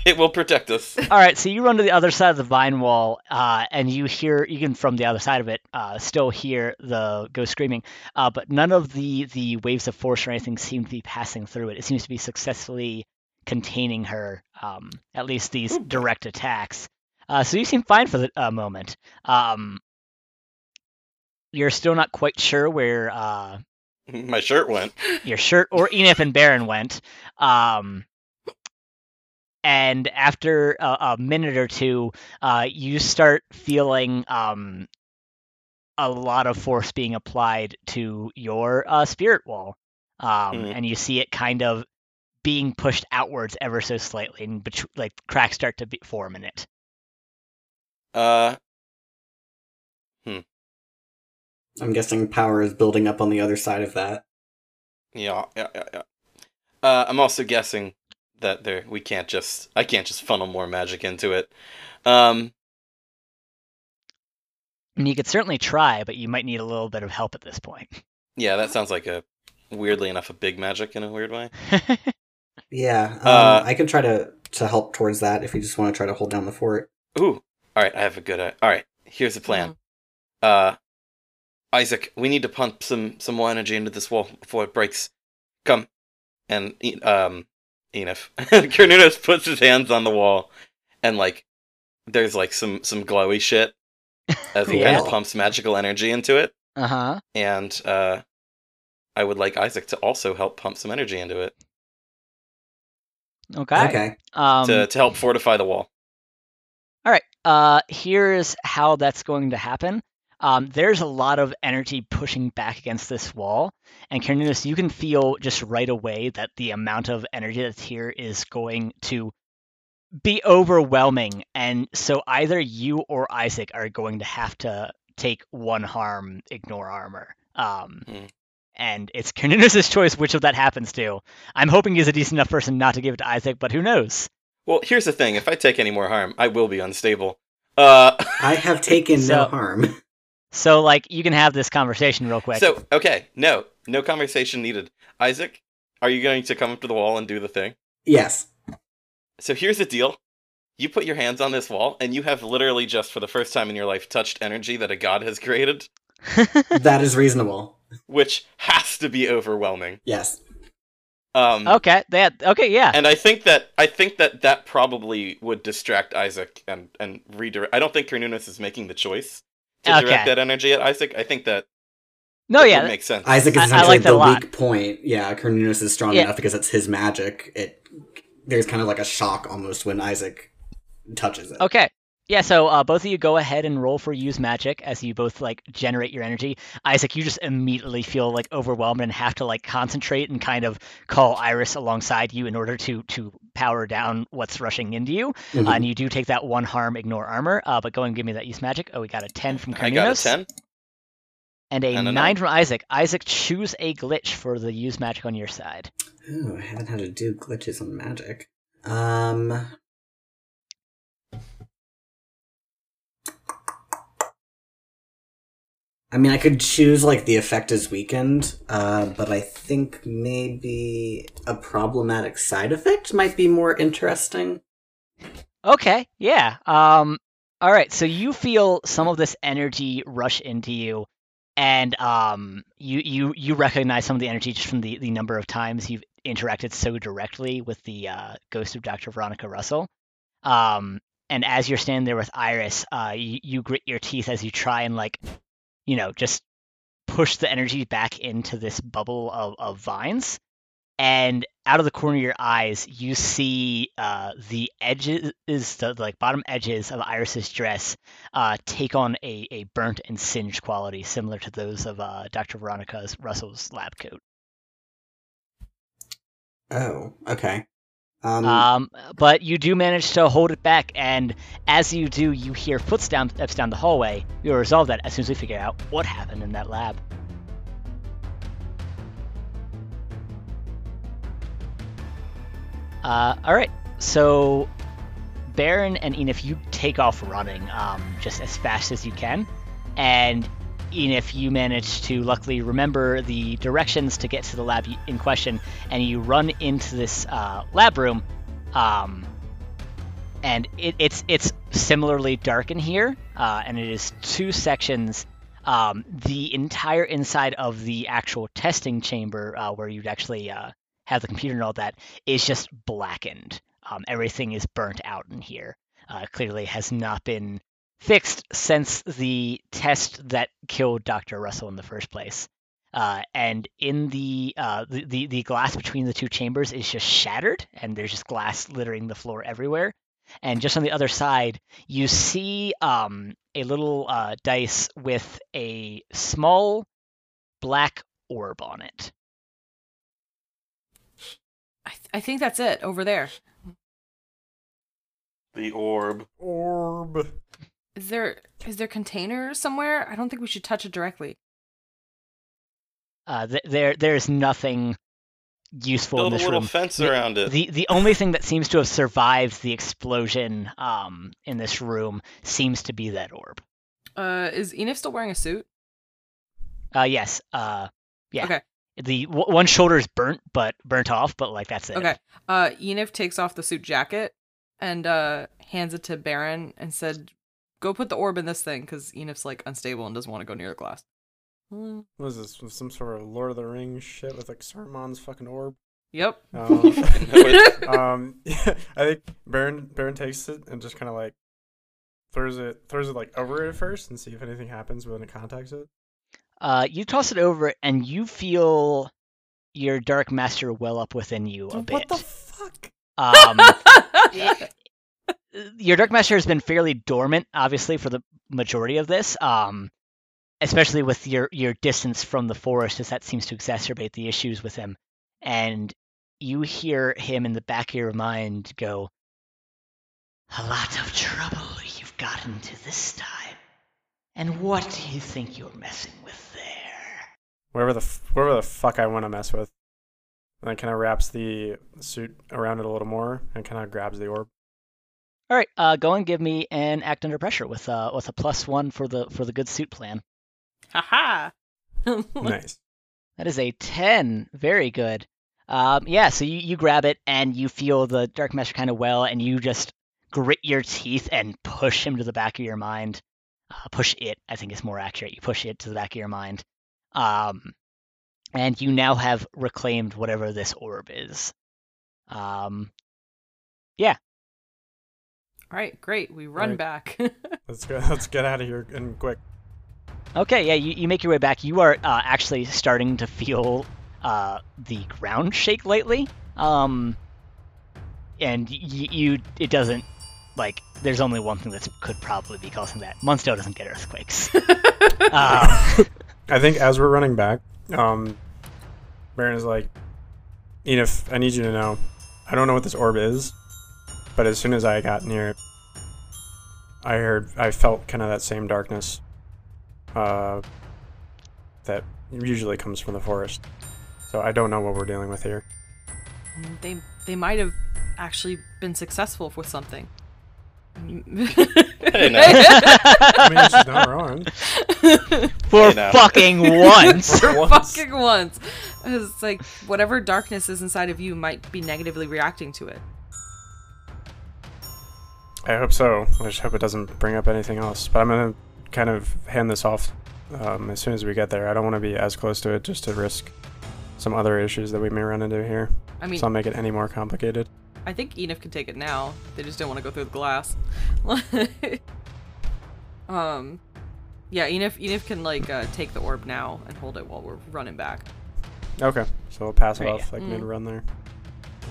It will protect us. All right, so you run to the other side of the vine wall, uh, and you hear, you can from the other side of it, uh, still hear the ghost screaming, uh, but none of the the waves of force or anything seem to be passing through it. It seems to be successfully containing her, um, at least these direct attacks. Uh, so you seem fine for the uh, moment. Um, you're still not quite sure where uh, My shirt went. your shirt or Enif and Baron went. Um, and after a, a minute or two, uh, you start feeling um, a lot of force being applied to your uh, spirit wall, um, Mhm. and you see it kind of being pushed outwards ever so slightly, and bet- like cracks start to be- form in it. Uh, Hmm. I'm guessing power is building up on the other side of that. yeah, yeah, yeah, yeah. Uh, I'm also guessing that there we can't just I can't just funnel more magic into it. Um, And you could certainly try, but you might need a little bit of help at this point. yeah, that sounds like a weirdly enough a big magic in a weird way. Yeah, um, Uh, I can try to to help towards that if you just want to try to hold down the fort. Ooh, all right, I have a good. Uh, all right, here's the plan. Uh, Isaac, we need to pump some some more energy into this wall before it breaks. Come, and E- um, Enif, Cornelius puts his hands on the wall, and like, there's like some some glowy shit as he kind of pumps magical energy into it, uh huh. and uh, I would like Isaac to also help pump some energy into it Okay. Okay. Um, to to help fortify the wall. All right. Uh, here's how that's going to happen. Um, there's a lot of energy pushing back against this wall, and Cornelius, you can feel just right away that the amount of energy that's here is going to be overwhelming, and so either you or Isaac are going to have to take one harm, ignore armor. Um, Hmm. And it's Cornelius's choice which of that happens to. I'm hoping he's a decent enough person not to give it to Isaac, but who knows? Well, here's the thing: if I take any more harm, I will be unstable. Uh, I have taken So- no harm. So, like, you can have this conversation real quick. So, okay, no, no conversation needed. Isaac, are you going to come up to the wall and do the thing? Yes. So here's the deal. You put your hands on this wall, and you have literally just for the first time in your life touched energy that a god has created, That is reasonable. Which has to be overwhelming. Yes. Um, Okay, that okay, yeah. and I think that I think that that probably would distract Isaac and and redirect. I don't think Cernunnos is making the choice to Okay. direct that energy at Isaac. I think that no, would yeah, makes sense. Isaac is I- I like the weak point. Yeah, Cornelius is strong Yeah. enough because it's his magic. It there's kind of like a shock almost when Isaac touches it. Okay. Yeah, so uh, both of you go ahead and roll for use magic as you both like generate your energy. Isaac, you just immediately feel like overwhelmed and have to like concentrate and kind of call Iris alongside you in order to to power down what's rushing into you. Mhm. Uh, and you do take that one harm, ignore armor. Uh, but go and give me that use magic. Oh, we got a ten from I got a ten. and a and a nine nine. from Isaac. Isaac, choose a glitch for the use magic on your side. Ooh, I haven't had to do glitches on magic. Um. I mean, I could choose like the effect is weakened, uh, but I think maybe a problematic side effect might be more interesting. Okay, yeah. Um all right, so you feel some of this energy rush into you and um you you you recognize some of the energy just from the the number of times you've interacted so directly with the uh, ghost of Dr. Veronica Russell. Um and as you're standing there with Iris, uh you, you grit your teeth as you try and like you know, just push the energy back into this bubble of, of vines and out of the corner of your eyes, you see uh, the edges, the like bottom edges of Iris's dress, uh, take on a, a burnt and singed quality, similar to those of uh, Dr. Veronica's Russell's lab coat. Oh, okay. Um, Um, but you do manage to hold it back, and as you do, you hear footsteps down the hallway. You'll resolve that as soon as we figure out what happened in that lab. Uh, all right, so Baron and Enif, you take off running um, just as fast as you can, and Enif, you manage to luckily remember the directions to get to the lab in question, and you run into this uh, lab room, um, and it, it's it's similarly dark in here, uh, and it is two sections. Um, the entire inside of the actual testing chamber, uh, where you'd actually uh, have the computer and all that, is just blackened. Um, everything is burnt out in here. uh, clearly has not been fixed since the test that killed Dr. Russell in the first place. Uh, and in the, uh, the, the the glass between the two chambers is just shattered, and there's just glass littering the floor everywhere. And just on the other side, you see um, a little uh, dice with a small black orb on it. I, th- I think that's it over there. The orb. Orb. Is there is there container somewhere? I don't think we should touch it directly. Uh, th- there there's nothing useful Build in a this little room. fence The- around it. The the only thing that seems to have survived the explosion um, in this room seems to be that orb. Uh, is Enif still wearing a suit? Uh, yes. Uh, yeah. Okay. The w- one shoulder is burnt, but burnt off, but like that's it. Okay. Uh, Enif takes off the suit jacket and uh hands it to Baron and said, "Go put the orb in this thing," because Enif's like unstable and doesn't want to go near the glass. What is this? Some sort of Lord of the Rings shit with like Saruman's fucking orb? Yep. Um, No, um, yeah, I think Baron Baron takes it and just kind of like throws it throws it like over it at first and see if anything happens when it contacts it. Uh, you toss it over, and you feel your dark master well up within you a bit. what the fuck? Um, your dark master has been fairly dormant, obviously, for the majority of this. Um, especially with your your distance from the forest, as that seems to exacerbate the issues with him. And you hear him in the back of your mind go, "A lot of trouble you've gotten to this time. And what do you think you're messing with there?" Whatever the f- whatever the fuck I want to mess with. And then kind of wraps the suit around it a little more and kind of grabs the orb. All right, uh, go and give me an act under pressure with uh with a plus one for the for the good suit plan. Haha. nice. That is a 10. Very good. Um, yeah, so you, you grab it and you feel the Dark Master kind of well, and you just grit your teeth and push him to the back of your mind. Uh, push it, I think is more accurate. You push it to the back of your mind. Um, and you now have reclaimed whatever this orb is. Um, All right, great. We run Right. back. Let's go. Let's get out of here and quick. Okay, yeah, you, you make your way back. You are uh, actually starting to feel uh, the ground shake lately. Um, and y- you, it doesn't, like, there's only one thing that could probably be causing that. Munsto doesn't get earthquakes. um, I think as we're running back, um, Baron is like, Enif, I need you to know, I don't know what this orb is, but as soon as I got near it, I heard, I felt kind of that same darkness, uh, that usually comes from the forest. So I don't know what we're dealing with here. they they might have actually been successful with something. Hey, now. I mean, she's not wrong. for Hey, now. fucking once. Once. fucking once. It's like whatever darkness is inside of you might be negatively reacting to it. I hope so. I just hope it doesn't bring up anything else. But I'm gonna kind of hand this off um, as soon as we get there. I don't want to be as close to it just to risk some other issues that we may run into here. I mean, so I'll make it any more complicated. I think Enif can take it now. They just don't want to go through the glass. um, yeah, Enif Enif can like uh, take the orb now and hold it while we're running back. Okay, so we'll pass it Right. off like Mm. mid run there.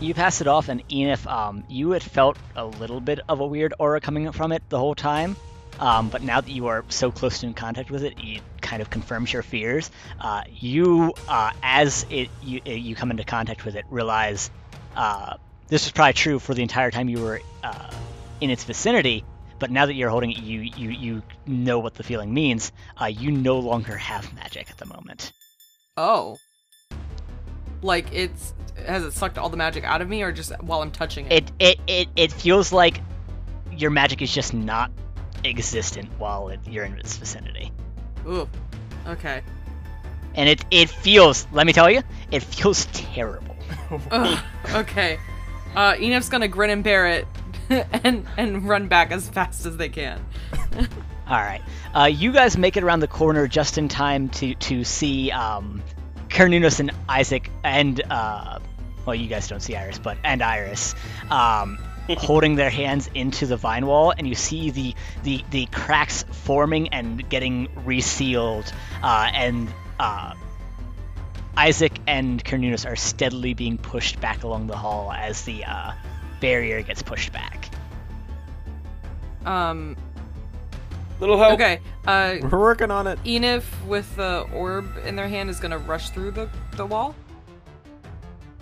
You pass it off, and Enif, um, you had felt a little bit of a weird aura coming from it the whole time. Um, but now that you are so close to in contact with it, it kind of confirms your fears. Uh, you, uh, as it you, uh, you come into contact with it, realize uh, this was probably true for the entire time you were uh, in its vicinity. But now that you're holding it, you you you know what the feeling means. Uh, you no longer have magic at the moment. Oh, like it's has it sucked all the magic out of me, or just while I'm touching it? It it it, it feels like your magic is just not existent while it, you're in its vicinity. Ooh, okay. And it it feels, let me tell you, it feels terrible. Ugh, okay. Uh, Enif's gonna grin and bear it, and and run back as fast as they can. All right, uh, you guys make it around the corner just in time to to see um, Cernunnos and Isaac and uh, well, you guys don't see Iris, but and Iris um, holding their hands into the vine wall, and you see the the, the cracks forming and getting resealed, uh, and uh, Isaac and Cornelius are steadily being pushed back along the hall as the uh, barrier gets pushed back. Um. Little help. Okay. Uh, We're working on it. Enif with the orb in their hand is gonna rush through the the wall.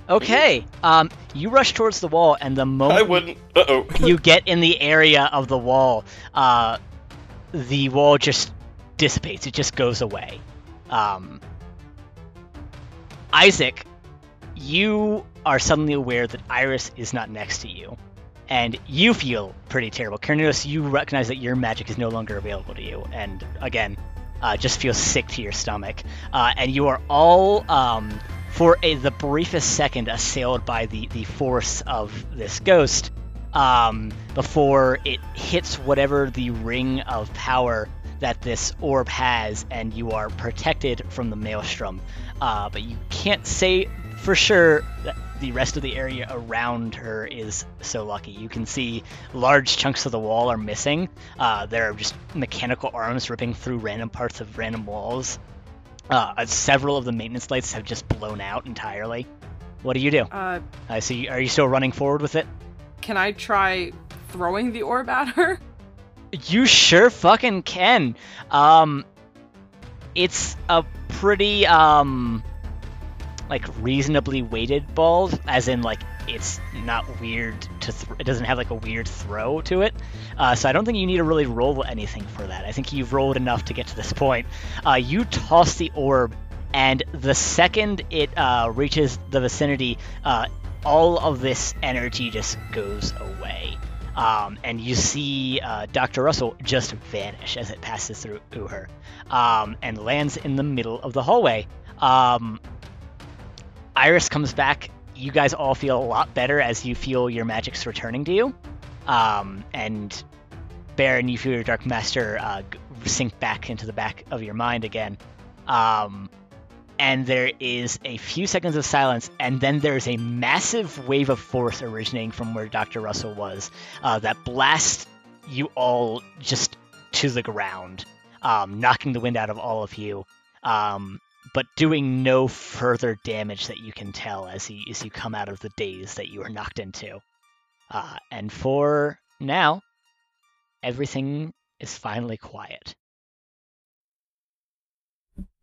Okay, um, you rush towards the wall, and the moment I wouldn't. Uh oh. you get in the area of the wall, uh, the wall just dissipates. It just goes away. Um, Isaac, you are suddenly aware that Iris is not next to you, and you feel pretty terrible. Cornelius, you recognize that your magic is no longer available to you, and again, uh, just feel sick to your stomach. Uh, and you are all, um, for a, the briefest second, assailed by the, the force of this ghost um, before it hits whatever the ring of power that this orb has, and you are protected from the maelstrom. Uh, but you can't say for sure that the rest of the area around her is so lucky. You can see large chunks of the wall are missing. Uh, there are just mechanical arms ripping through random parts of random walls. Uh, several of the maintenance lights have just blown out entirely. What do you do? Uh, so you, are you still running forward with it? can I try throwing the orb at her? You sure fucking can. Um, it's a pretty um, like reasonably weighted ball, as in like it's not weird to. Th- it doesn't have like a weird throw to it. Uh, so I don't think you need to really roll anything for that. I think you've rolled enough to get to this point. Uh, you toss the orb, and the second it uh, reaches the vicinity, uh, all of this energy just goes away. Um, and you see uh, Dr. Russell just vanish as it passes through through her um, and lands in the middle of the hallway. Um, Iris comes back. You guys all feel a lot better as you feel your magic's returning to you. Um, and Baron, you feel your Dark Master uh, sink back into the back of your mind again. Um, and there is a few seconds of silence, and then there's a massive wave of force originating from where Dr. Russell was uh, that blasts you all just to the ground, um, knocking the wind out of all of you, um, but doing no further damage that you can tell as you, as you come out of the daze that you were knocked into. Uh, and for now, everything is finally quiet.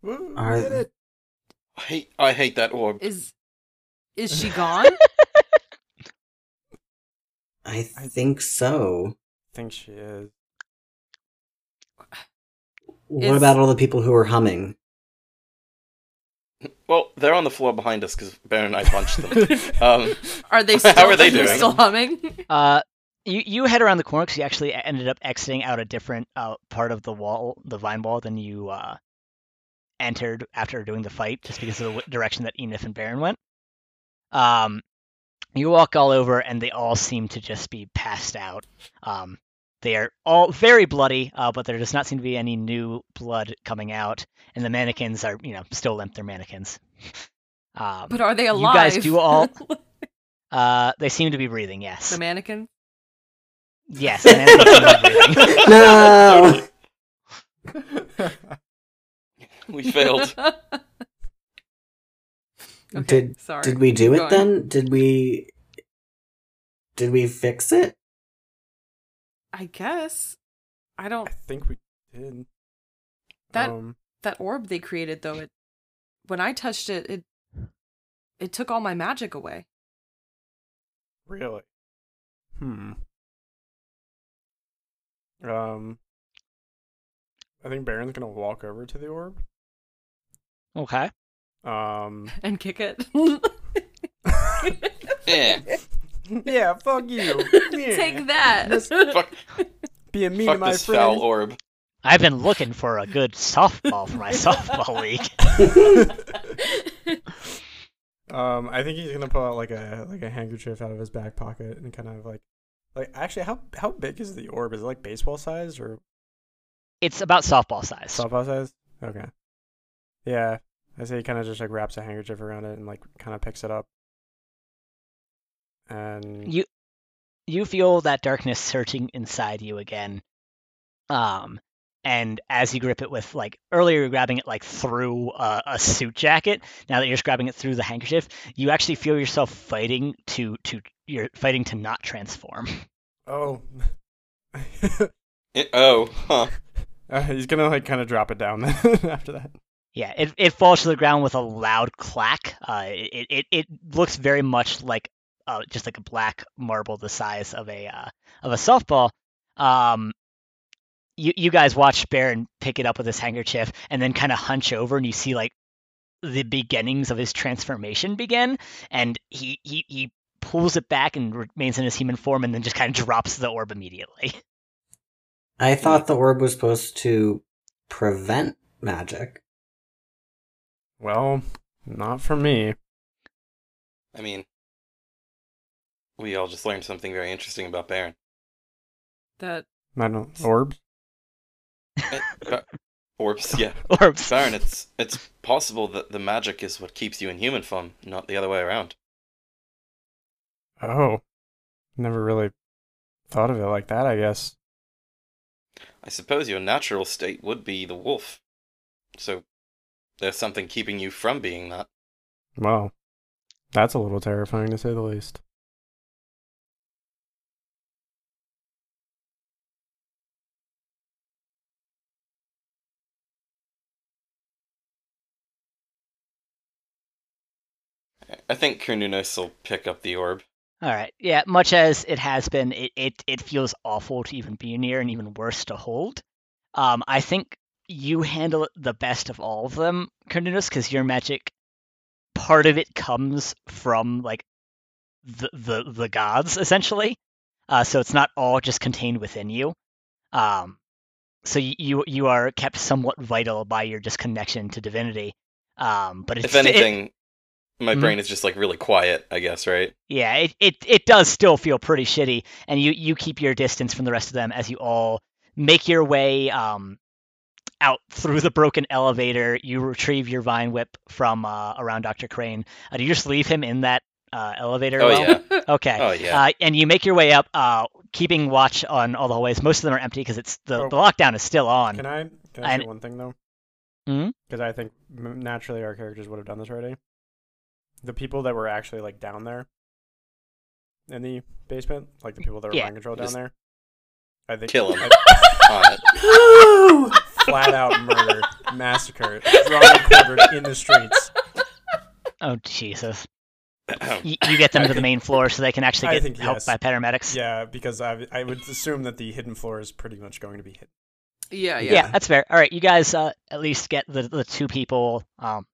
Woo, we Are- did it. I hate. I hate that orb. Is is she gone? I think so. I think she is. What Is- about all the people who are humming? Well, they're on the floor behind us because Baron and I punched them. um, Are they How are they they're doing? still humming? Uh, you you head around the corner because you actually ended up exiting out a different uh, part of the wall, the vine wall, than you uh, entered after doing the fight, just because of the w- direction that Enif and Baron went. Um, you walk all over, and they all seem to just be passed out. Um, they are all very bloody, uh, but there does not seem to be any new blood coming out, and the mannequins are, you know, still limp. They're mannequins. Um, But are they alive? you alive? guys do all. uh, they seem to be breathing. Yes. the mannequin. Yes, the mannequins seem to be breathing. No. we failed. okay, Did- sorry. Did we do Keep it going. then? Did we? Did we fix it? I guess. I don't. I think we did. That Um, that orb they created though. It when I touched it, it it took all my magic away. really? Hmm. Um. I think Baron's gonna walk over to the orb. Okay. Um. and kick it. yeah. Yeah, fuck you. Take that. Fuck. Being mean Fuck to my this friend. foul orb. I've been looking for a good softball for my softball league. Um, I think he's gonna pull out like a like a handkerchief out of his back pocket and kind of like, like actually, how how big is the orb? Is it like baseball sized or It's about softball size. softball sized? Okay. Yeah, I say he kind of just like wraps a handkerchief around it and like kind of picks it up. And You you feel that darkness searching inside you again. Um, and as you grip it with like earlier, you're grabbing it like through a, a suit jacket. Now that you're just grabbing it through the handkerchief, you actually feel yourself fighting to to you're fighting to not transform. Oh. It- oh, huh. Uh, he's gonna like kind of drop it down then after that. Yeah, it, it falls to the ground with a loud clack. Uh, it, it it looks very much like uh, just like a black marble the size of a uh, of a softball. Um, you you guys watch Baron pick it up with his handkerchief and then kind of hunch over, and you see like the beginnings of his transformation begin, and he he he pulls it back and remains in his human form, and then just kind of drops the orb immediately. I thought the orb was supposed to prevent magic. Well, not for me. I mean, we all just learned something very interesting about Baron. That I don't orbs. Eh, ba- Orbs, yeah. Orbs. Baron, it's it's possible that the magic is what keeps you in human form, not the other way around. Oh, never really thought of it like that. I guess. I suppose your natural state would be the wolf. So there's something keeping you from being that. Well, that's a little terrifying to say the least. I think Cernunnos will pick up the orb. All right. Yeah, much as it has been, it, it, it feels awful to even be near and even worse to hold. Um, I think you handle it the best of all of them, Cernunnos, because your magic, part of it comes from like the the, the gods essentially. Uh, so it's not all just contained within you. Um, so you you are kept somewhat vital by your just connection to divinity. Um, but it's If anything, my Mhm. brain is just like really quiet, I guess, right? Yeah, it, it it does still feel pretty shitty, and you you keep your distance from the rest of them as you all make your way um out through the broken elevator. You retrieve your vine whip from uh, around Doctor Crane. Uh, do you just leave him in that uh, elevator? Oh well? yeah. Okay. Oh yeah. Uh, and you make your way up, uh, keeping watch on all the hallways. Most of them are empty because it's the, Oh. the lockdown is still on. Can I can I And- say one thing though? Mhm. Because I think naturally our characters would have done this already. The people that were actually like down there in the basement, like the people that were Yeah. mind control down there, I think kill 'em. I- On it. Woo! flat out murder, massacre, drawn and quartered in the streets. Oh Jesus! You, you get them to the main floor so they can actually get think help yes. by paramedics. Yeah, because I I would assume that the hidden floor is pretty much going to be hit. yeah, yeah. yeah, that's fair. All right, you guys uh, at least get the, the two people um,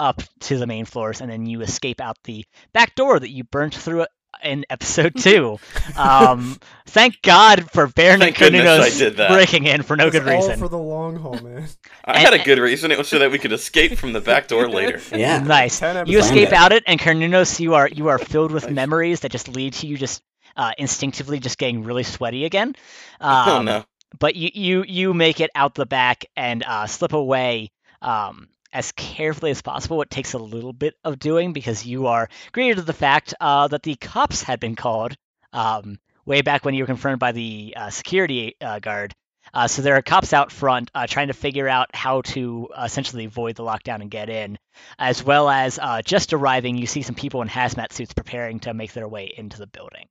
up to the main floors, and then you escape out the back door that you burnt through in episode two. um, thank God for Baron Thank and I Cernunnos did that. breaking in for no It's good all reason. for the long haul, man. I had a good reason. It was so that we could escape from the back door later. Yeah. Nice. You escape out it, and Cernunnos, you are you are filled with Nice. memories that just lead to you just uh, instinctively just getting really sweaty again. oh Um, no. but you you you make it out the back and uh, slip away um, as carefully as possible. It takes a little bit of doing because you are greeted to the fact uh, that the cops had been called um, way back when you were confronted by the uh, security uh, guard. Uh, so there are cops out front uh, trying to figure out how to uh, essentially avoid the lockdown and get in, as well as just arriving. You see some people in hazmat suits preparing to make their way into the building.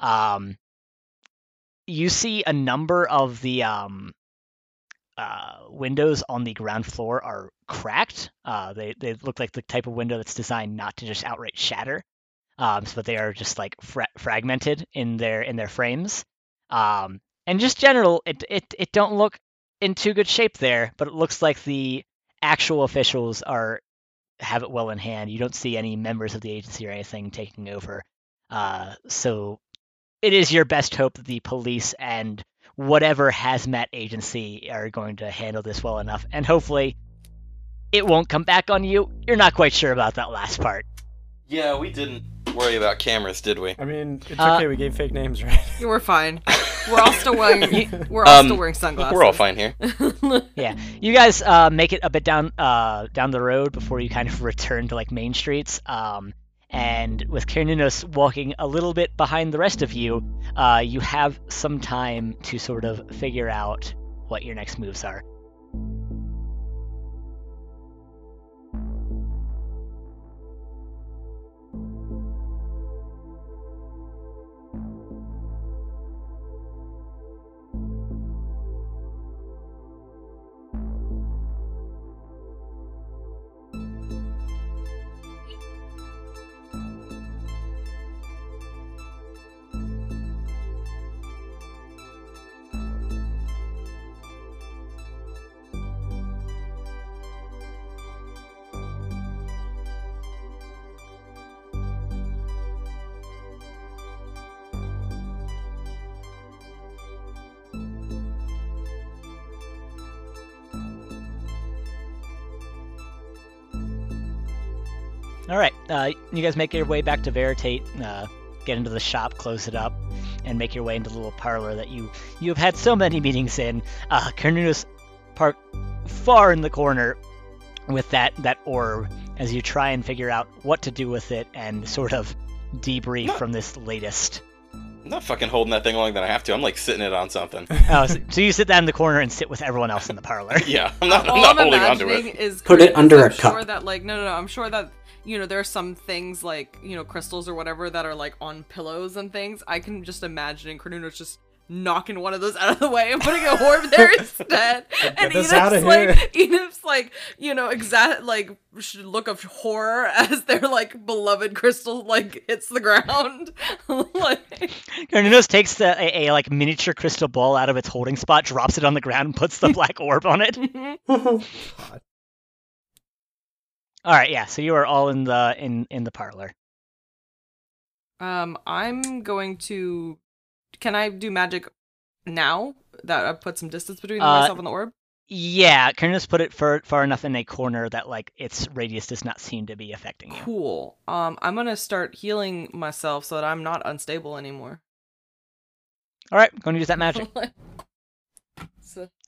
Um, you see a number of the um, uh, windows on the ground floor are cracked. Uh, they they look like the type of window that's designed not to just outright shatter, um, so that they are just like fra- fragmented in their in their frames. Um, and just general, it it it don't look in too good shape there, but it looks like the actual officials are have it well in hand. You don't see any members of the agency or anything taking over. Uh, so it is your best hope that the police and whatever hazmat agency are going to handle this well enough, and hopefully it won't come back on you. You're not quite sure about that last part. Yeah, we didn't worry about cameras, did we? I mean, it's Uh, okay. We gave fake names, right? You were fine. We're all still wearing. We're all Um, still wearing sunglasses. We're all fine here. Yeah, you guys uh, make it a bit down uh, down the road before you kind of return to like main streets. Um, and with Cernunnos walking a little bit behind the rest of you, uh, you have some time to sort of figure out what your next moves are. All right, uh, you guys make your way back to Veritate, uh, get into the shop, close it up, and make your way into the little parlor that you you have had so many meetings in. Uh, Cernunnos parked far in the corner with that that orb as you try and figure out what to do with it and sort of debrief No. from this latest. I'm not fucking holding that thing longer than I have to. I'm like sitting it on something. Oh, so, so you sit down in the corner and sit with everyone else in the parlor. Yeah, I'm not, I'm All not I'm holding onto imagining it. is Put it Chris- under I'm a sure that like no no no I'm sure that you know there are some things like you know crystals or whatever that are like on pillows and things. I can just imagine Cernunnos just knocking one of those out of the way and putting a orb there instead. and this outta Enif's like Enif's like you know exact like look of horror as their like beloved crystal like hits the ground. like Cernunnos takes the, a, a like miniature crystal ball out of its holding spot, drops it on the ground, and puts the black orb on it. All right, yeah. So you are all in the in in the parlor. Um, I'm going to. Can I do magic now that I put some distance between Uh, myself and the orb? Yeah, Cernunnos put it far far enough in a corner that like its radius does not seem to be affecting you. Cool. Um, I'm gonna start healing myself so that I'm not unstable anymore. All right, going to use that magic.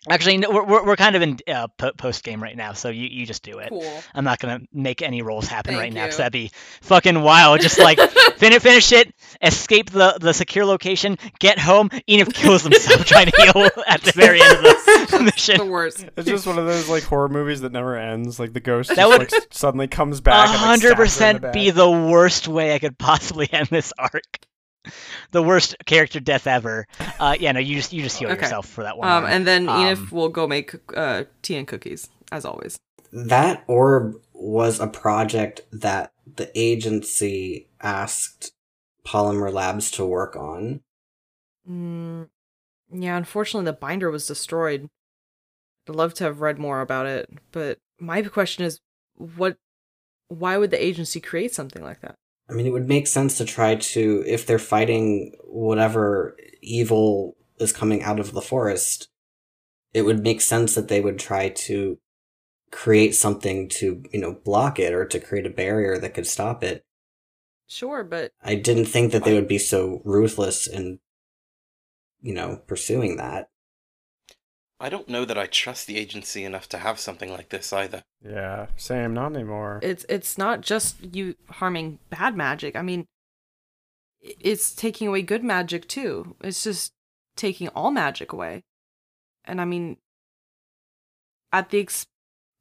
so, Actually, no, we're we're, we're kind of in uh, post game right now, so you, you just do it. cool. I'm not gonna make any rolls happen Thank right now because that'd be fucking wild. Just like finish finish it, escape the the secure location, get home. Enif kills himself trying to heal at the very end of the the mission. worst. It's just one of those like horror movies that never ends. Like the ghost That just, would- like, suddenly comes back. A like, hundred stabs her in percent the be the worst way I could possibly end this arc. The worst character death ever. Uh, yeah, no, you just you just heal Okay. yourself for that one. Um, and then Um, Enif will go make uh tea and cookies as always. that orb was a project that the agency asked Polymer Labs to work on. Mm, yeah, unfortunately, the binder was destroyed. I'd love to have read more about it, but my question is, what? Why would the agency create something like that? I mean, it would make sense to try to, if they're fighting whatever evil is coming out of the forest, it would make sense that they would try to create something to, you know, block it or to create a barrier that could stop it. Sure, but I didn't think that they would be so ruthless in, you know, pursuing that. I don't know that I trust the agency enough to have something like this either. Yeah, same. Not anymore. it's it's not just you harming bad magic. I mean, it's taking away good magic too. It's just taking all magic away. And I mean, at the ex-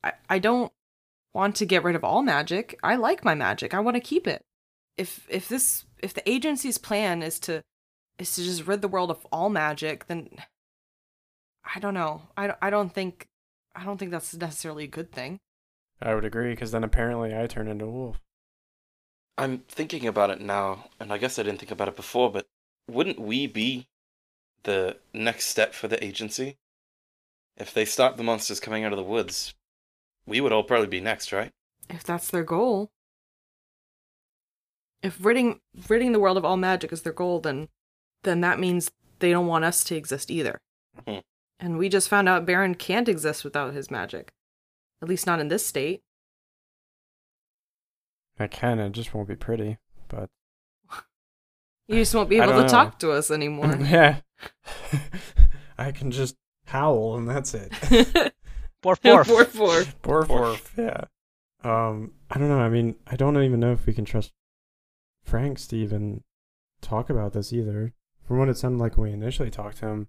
I, I don't want to get rid of all magic. I like my magic. I want to keep it. If if this if the agency's plan is to is to just rid the world of all magic, then I don't know. I, don't- I don't think I don't think that's necessarily a good thing. I would agree because then apparently I turn into a wolf. I'm thinking about it now, and I guess I didn't think about it before, but wouldn't we be the next step for the agency? If they stop the monsters coming out of the woods, we would all probably be next, right? if that's their goal. If ridding ridding the world of all magic is their goal, then then that means they don't want us to exist either. Hmm. And we just found out Baron can't exist without his magic. At least not in this state. I can. It just won't be pretty. But You just won't be able to know. talk to us anymore. yeah, I can just howl and that's it. Four four. four four. Borf, borf, yeah. Um, I don't know. I mean, I don't even know if we can trust Frank to even talk about this either. From what it sounded like when we initially talked to him,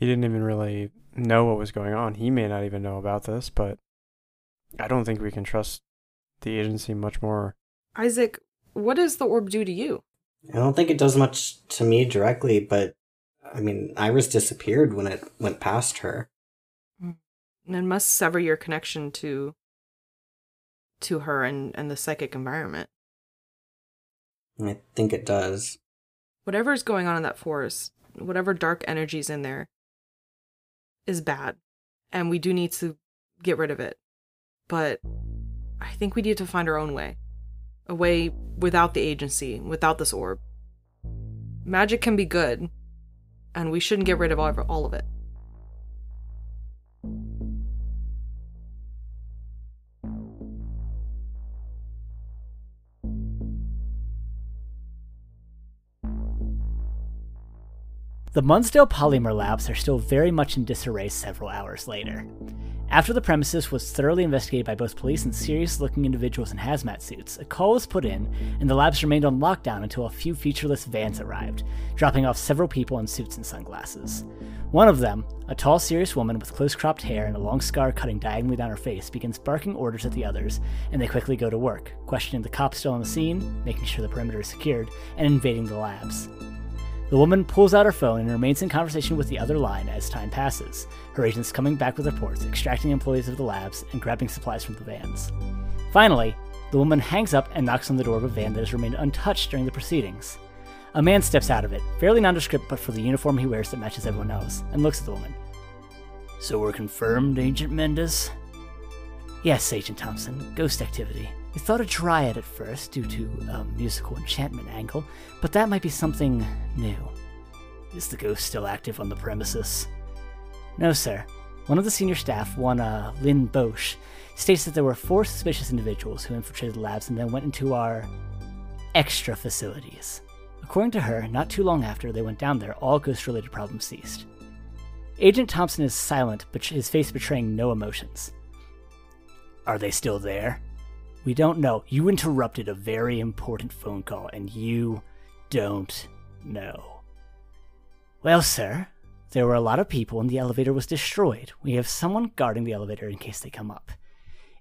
he didn't even really know what was going on. He may not even know about this, but I don't think we can trust the agency much more. Isaac, what does the orb do to you? I don't think it does much to me directly, but I mean, Iris disappeared when it went past her. Mm. It must sever your connection to to her and, and the psychic environment. I think it does. Whatever's going on in that forest, whatever dark energies in there is bad. And we do need to get rid of it. But I think we need to find our own way. A way without the agency, without this orb. Magic can be good, and we shouldn't get rid of all of, it. The Munsdale Polymer Labs are still very much in disarray several hours later. After the premises was thoroughly investigated by both police and serious looking individuals in hazmat suits, a call was put in, and the labs remained on lockdown until a few featureless vans arrived, dropping off several people in suits and sunglasses. One of them, a tall, serious woman with close cropped hair and a long scar cutting diagonally down her face, begins barking orders at the others, and they quickly go to work, questioning the cops still on the scene, making sure the perimeter is secured, and invading the labs. The woman pulls out her phone and remains in conversation with the other line as time passes, her agents coming back with reports, extracting employees of the labs, and grabbing supplies from the vans. Finally, the woman hangs up and knocks on the door of a van that has remained untouched during the proceedings. A man steps out of it, fairly nondescript but for the uniform he wears that matches everyone else, and looks at the woman. So we're confirmed, Agent Mendes? Yes, Agent Thompson. Ghost activity. We thought a dryad at first, due to a musical enchantment angle, but that might be something new. Is the ghost still active on the premises? No, sir. One of the senior staff, one uh, Lynn Bosch, states that there were four suspicious individuals who infiltrated the labs and then went into our extra facilities. According to her, not too long after they went down there, all ghost related problems ceased. Agent Thompson is silent, but his face betraying no emotions. Are they still there? We don't know. You interrupted a very important phone call, and you don't know. Well, sir, there were a lot of people, and the elevator was destroyed. We have someone guarding the elevator in case they come up.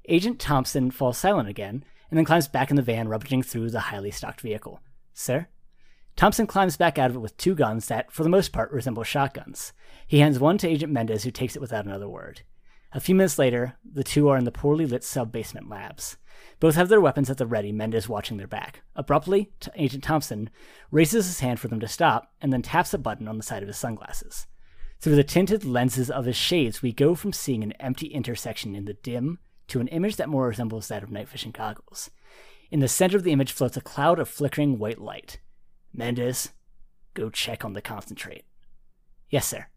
Agent Thompson falls silent again, and then climbs back in the van, rummaging through the highly stocked vehicle. Sir? Thompson climbs back out of it with two guns that, for the most part, resemble shotguns. He hands one to Agent Mendes, who takes it without another word. A few minutes later, the two are in the poorly lit sub basement labs. Both have their weapons at the ready, Mendez watching their back. Abruptly, T- Agent Thompson raises his hand for them to stop and then taps a button on the side of his sunglasses. Through the tinted lenses of his shades, we go from seeing an empty intersection in the dim to an image that more resembles that of night vision goggles. In the center of the image floats a cloud of flickering white light. Mendez, go check on the concentrate. Yes, sir.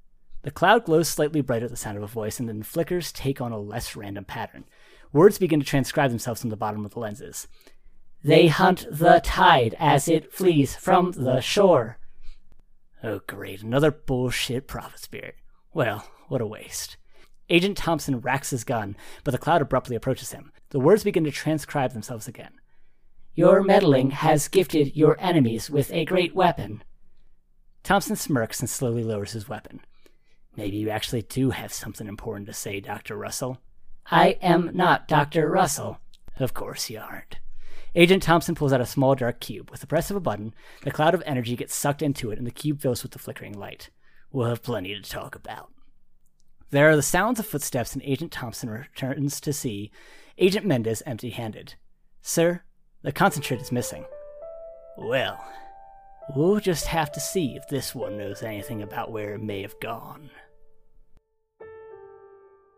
The cloud glows slightly brighter at the sound of a voice, and then flickers take on a less random pattern. Words begin to transcribe themselves from the bottom of the lenses. They hunt the tide as it flees from the shore. Oh, great, another bullshit prophet spirit. Well, what a waste. Agent Thompson racks his gun, but the cloud abruptly approaches him. The words begin to transcribe themselves again. Your meddling has gifted your enemies with a great weapon. Thompson smirks and slowly lowers his weapon. Maybe you actually do have something important to say, Dr. Russell. I am not Dr. Russell. Of course you aren't. Agent Thompson pulls out a small dark cube. With the press of a button, the cloud of energy gets sucked into it and the cube fills with the flickering light. We'll have plenty to talk about. There are the sounds of footsteps, and Agent Thompson returns to see Agent Mendez empty handed. Sir, the concentrate is missing. Well, we'll just have to see if this one knows anything about where it may have gone.